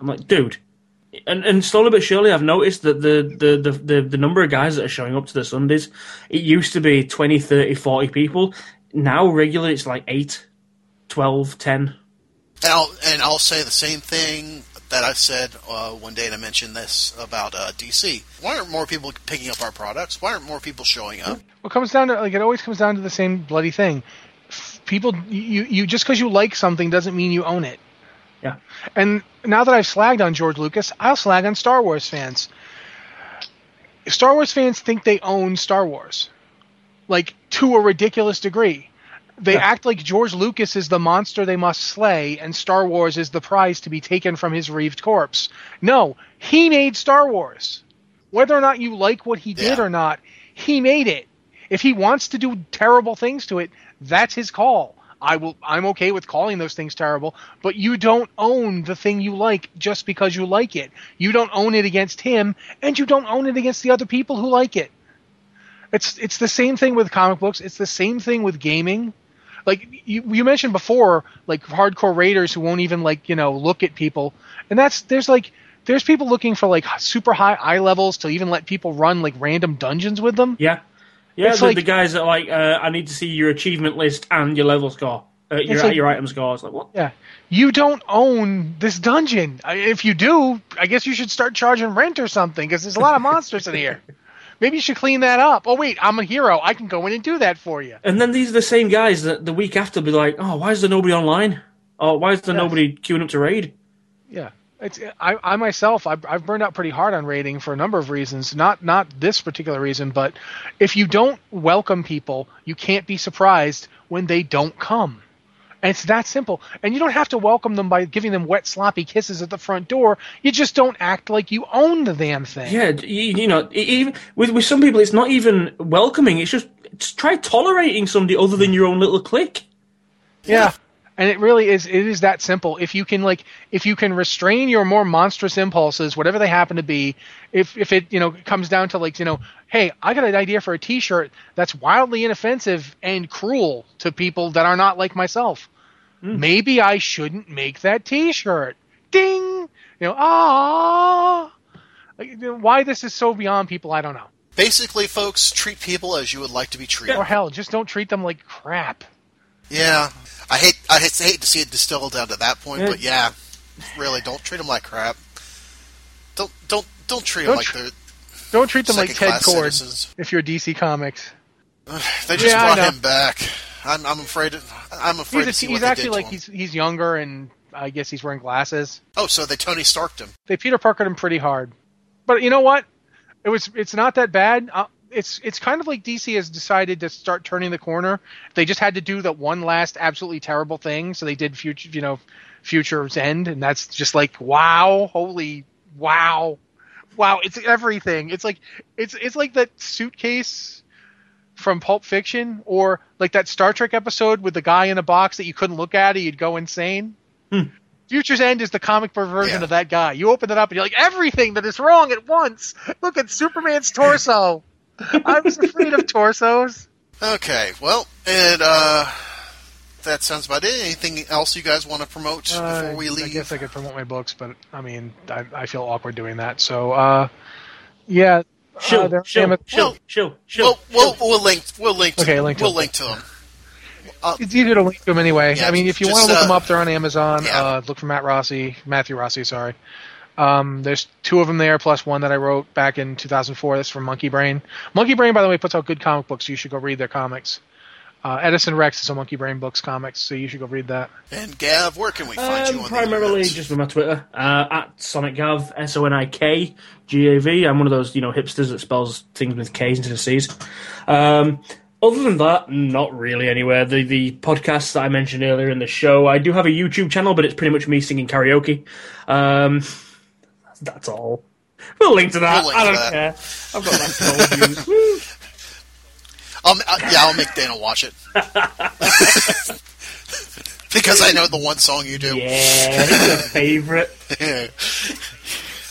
I'm like, "Dude." And, and slowly but surely, I've noticed that the, the, the, the, the number of guys that are showing up to the Sundays, it used to be 20, 30, 40 people. Now, regularly, it's like 8, 12, 10. And I'll, and I'll say the same thing that I said uh, one day, and I mentioned this about uh, DC. Why aren't more people picking up our products? Why aren't more people showing up? Well, it comes down to like it always comes down to the same bloody thing. People, you, you just because you like something doesn't mean you own it. Yeah. And now that I've slagged on George Lucas, I'll slag on Star Wars fans. Star Wars fans think they own Star Wars, like to a ridiculous degree. They Yeah. act like George Lucas is the monster they must slay, and Star Wars is the prize to be taken from his reeved corpse. No, he made Star Wars. Whether or not you like what he did Yeah. or not, he made it. If he wants to do terrible things to it, that's his call. I will I'm okay with calling those things terrible, but you don't own the thing you like just because you like it. You don't own it against him and you don't own it against the other people who like it. It's it's the same thing with comic books, it's the same thing with gaming. Like you, you mentioned before, like hardcore raiders who won't even like, you know, look at people. And that's there's like there's people looking for like super high eye levels to even let people run like random dungeons with them. Yeah, yeah. The, like- the guys that are like, uh, I need to see your achievement list and your level score, uh, your like- your item score. It's like what? Yeah. You don't own this dungeon. If you do, I guess you should start charging rent or something because there's a lot of monsters in here. <laughs> Maybe you should clean that up. Oh wait, I'm a hero. I can go in and do that for you. And then these are the same guys that the week after be like, oh, why is there nobody online? Or why is there Yeah. nobody queuing up to raid? Yeah. It's I, I myself I've, I've burned out pretty hard on raiding for a number of reasons. Not not this particular reason, but if you don't welcome people, you can't be surprised when they don't come. And it's that simple. And you don't have to welcome them by giving them wet sloppy kisses at the front door. You just don't act like you own the damn thing. Yeah, you, you know, even with with some people, it's not even welcoming. It's just it's try tolerating somebody other than your own little clique. Yeah. And it really is it is that simple. If you can like if you can restrain your more monstrous impulses, whatever they happen to be, if if it, you know, comes down to like, you know, hey, I got an idea for a t-shirt that's wildly inoffensive and cruel to people that are not like myself. Maybe I shouldn't make that t-shirt. Ding. you know, ah, like, why this is so beyond people, I don't know. Basically, folks, treat people as you would like to be treated. Or hell, just don't treat them like crap. Yeah, I hate I hate, hate to see it distilled down to that point, Yeah. but yeah, really, don't treat them like crap. Don't don't don't treat them Don't like tr- they're Don't treat them like Ted Kord citizens. if you're DC Comics. <sighs> They just Yeah, brought him back. I'm I'm afraid I'm afraid He's, to see he's actually like he's he's younger and I guess he's wearing glasses. Oh, so they Tony Starked him. They Peter Parkered him pretty hard, but you know what? It was it's not that bad. Uh, it's it's kind of like DC has decided to start turning the corner. They just had to do that one last absolutely terrible thing, so they did future you know Futures End, and that's just like wow, holy wow, wow! It's everything. It's like it's it's like that suitcase from Pulp Fiction, or like that Star Trek episode with the guy in a box that you couldn't look at, or you'd go insane. Hmm. Futures End is the comic book version Yeah. of that guy. You open it up and you're like, everything that is wrong at once. Look at Superman's torso. I was afraid of torsos. Okay, well, and uh, that sounds about it. Anything else you guys want to promote Uh, before we leave? I guess I could promote my books, but I mean, I, I feel awkward doing that. So, uh, yeah. uh, Chill, they're chill, Amazon- chill, chill, chill. We'll, we'll, we'll link. We'll link. To, Okay, link to we'll them. link to them. It's easier to link to them anyway. Yeah, I mean, if you just, want to look uh, them up, they're on Amazon. yeah. Uh, look for Matt Rossi, Matthew Rossi. Sorry. Um, there's two of them there, plus one that I wrote back in 2004. That's from Monkey Brain. Monkey Brain, by the way, puts out good comic books. So you should go read their comics. Uh, Edison Rex is a Monkey Brain Books comics, so you should go read that. And Gav, where can we find you Um, on primarily the just with my Twitter uh, at Sonik Gav S O N I K G A V. I'm one of those you know hipsters that spells things with K's instead of C's. Um, other than that, not really anywhere. The the podcasts that I mentioned earlier in the show, I do have a YouTube channel, but it's pretty much me singing karaoke. Um, that's all. We'll link to that. We'll link I don't care. I've got that. <laughs> Woo. I'll, uh, yeah, I'll make Dana watch it <laughs> because I know the one song you do. Yeah, it's a favorite. <laughs>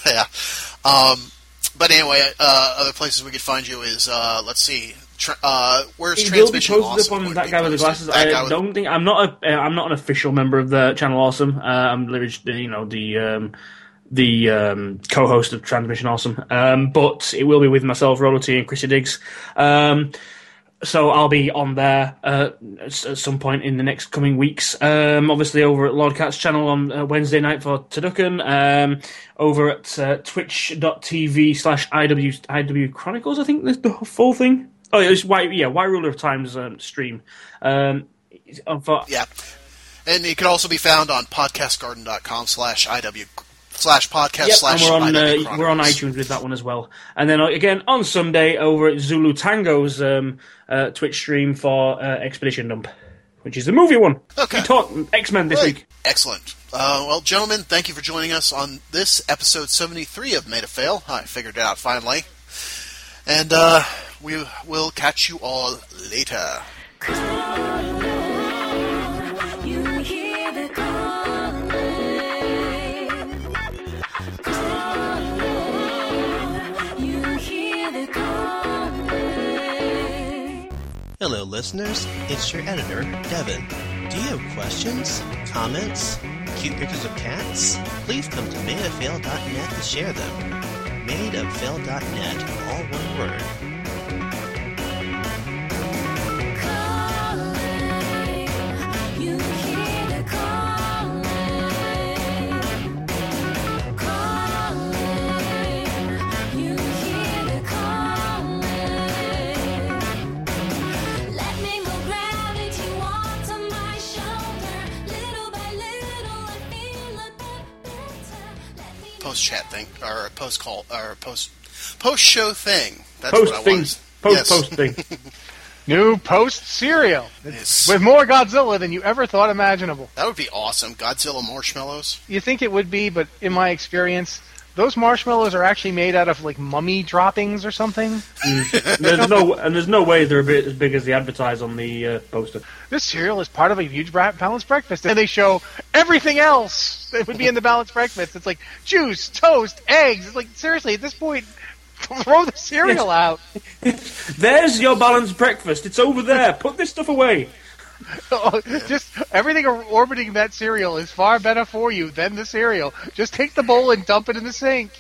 yeah. Um, but anyway, uh, other places we could find you is uh, let's see. Tra- uh, where's It will be transmission? posted Awesome? up on that guy with the glasses. That I don't think I'm not a uh, I'm not an official member of the channel. Awesome. Uh, I'm literally you know the um, the um, co-host of Transmission Awesome. Um, but it will be with myself, Rolo T, and Chrissy Diggs. Um, so I'll be on there uh, at some point in the next coming weeks. Um, obviously over at Lord Cat's channel on uh, Wednesday night for Tadukan. Um, over at uh, twitch.tv slash IW, IW Chronicles, I think the, the full thing. Oh, yeah, it's why, yeah, why Ruler of Times um, stream. Um, for, Yeah. And it can also be found on podcastgarden.com slash IW slash podcast Yep, and we're on uh, we're on iTunes with that one as well. And then uh, again on Sunday over at Zulu Tango's um, uh, Twitch stream for uh, Expedition Dump, which is the movie one. Okay. We talk X Men this Great. week. Excellent. Uh, well, gentlemen, thank you for joining us on this episode 73 of Made of Fail. I figured it out finally. And uh, we will catch you all later. Hello, listeners. It's your editor, Devin. Do you have questions, comments, cute pictures of cats? Please come to madeoffail.net to share them. Madeoffail.net, all one word. Post chat thing, or a post call, or post post show thing. That's Post what I thing, wanted. post Yes. post thing. <laughs> New post cereal Yes. with more Godzilla than you ever thought imaginable. That would be awesome. Godzilla marshmallows. You think it would be, but in my experience, those marshmallows are actually made out of like mummy droppings or something. there's no and there's no way they're a bit as big as they advertise on the uh, poster. This cereal is part of a huge balanced breakfast, and they show everything else that would be in the balanced breakfast. It's like juice, toast, eggs. It's like seriously, at this point, <laughs> throw the cereal out. <laughs> There's your balanced breakfast. It's over there. Put this stuff away. <laughs> Just everything orbiting that cereal is far better for you than the cereal. Just take the bowl and dump it in the sink.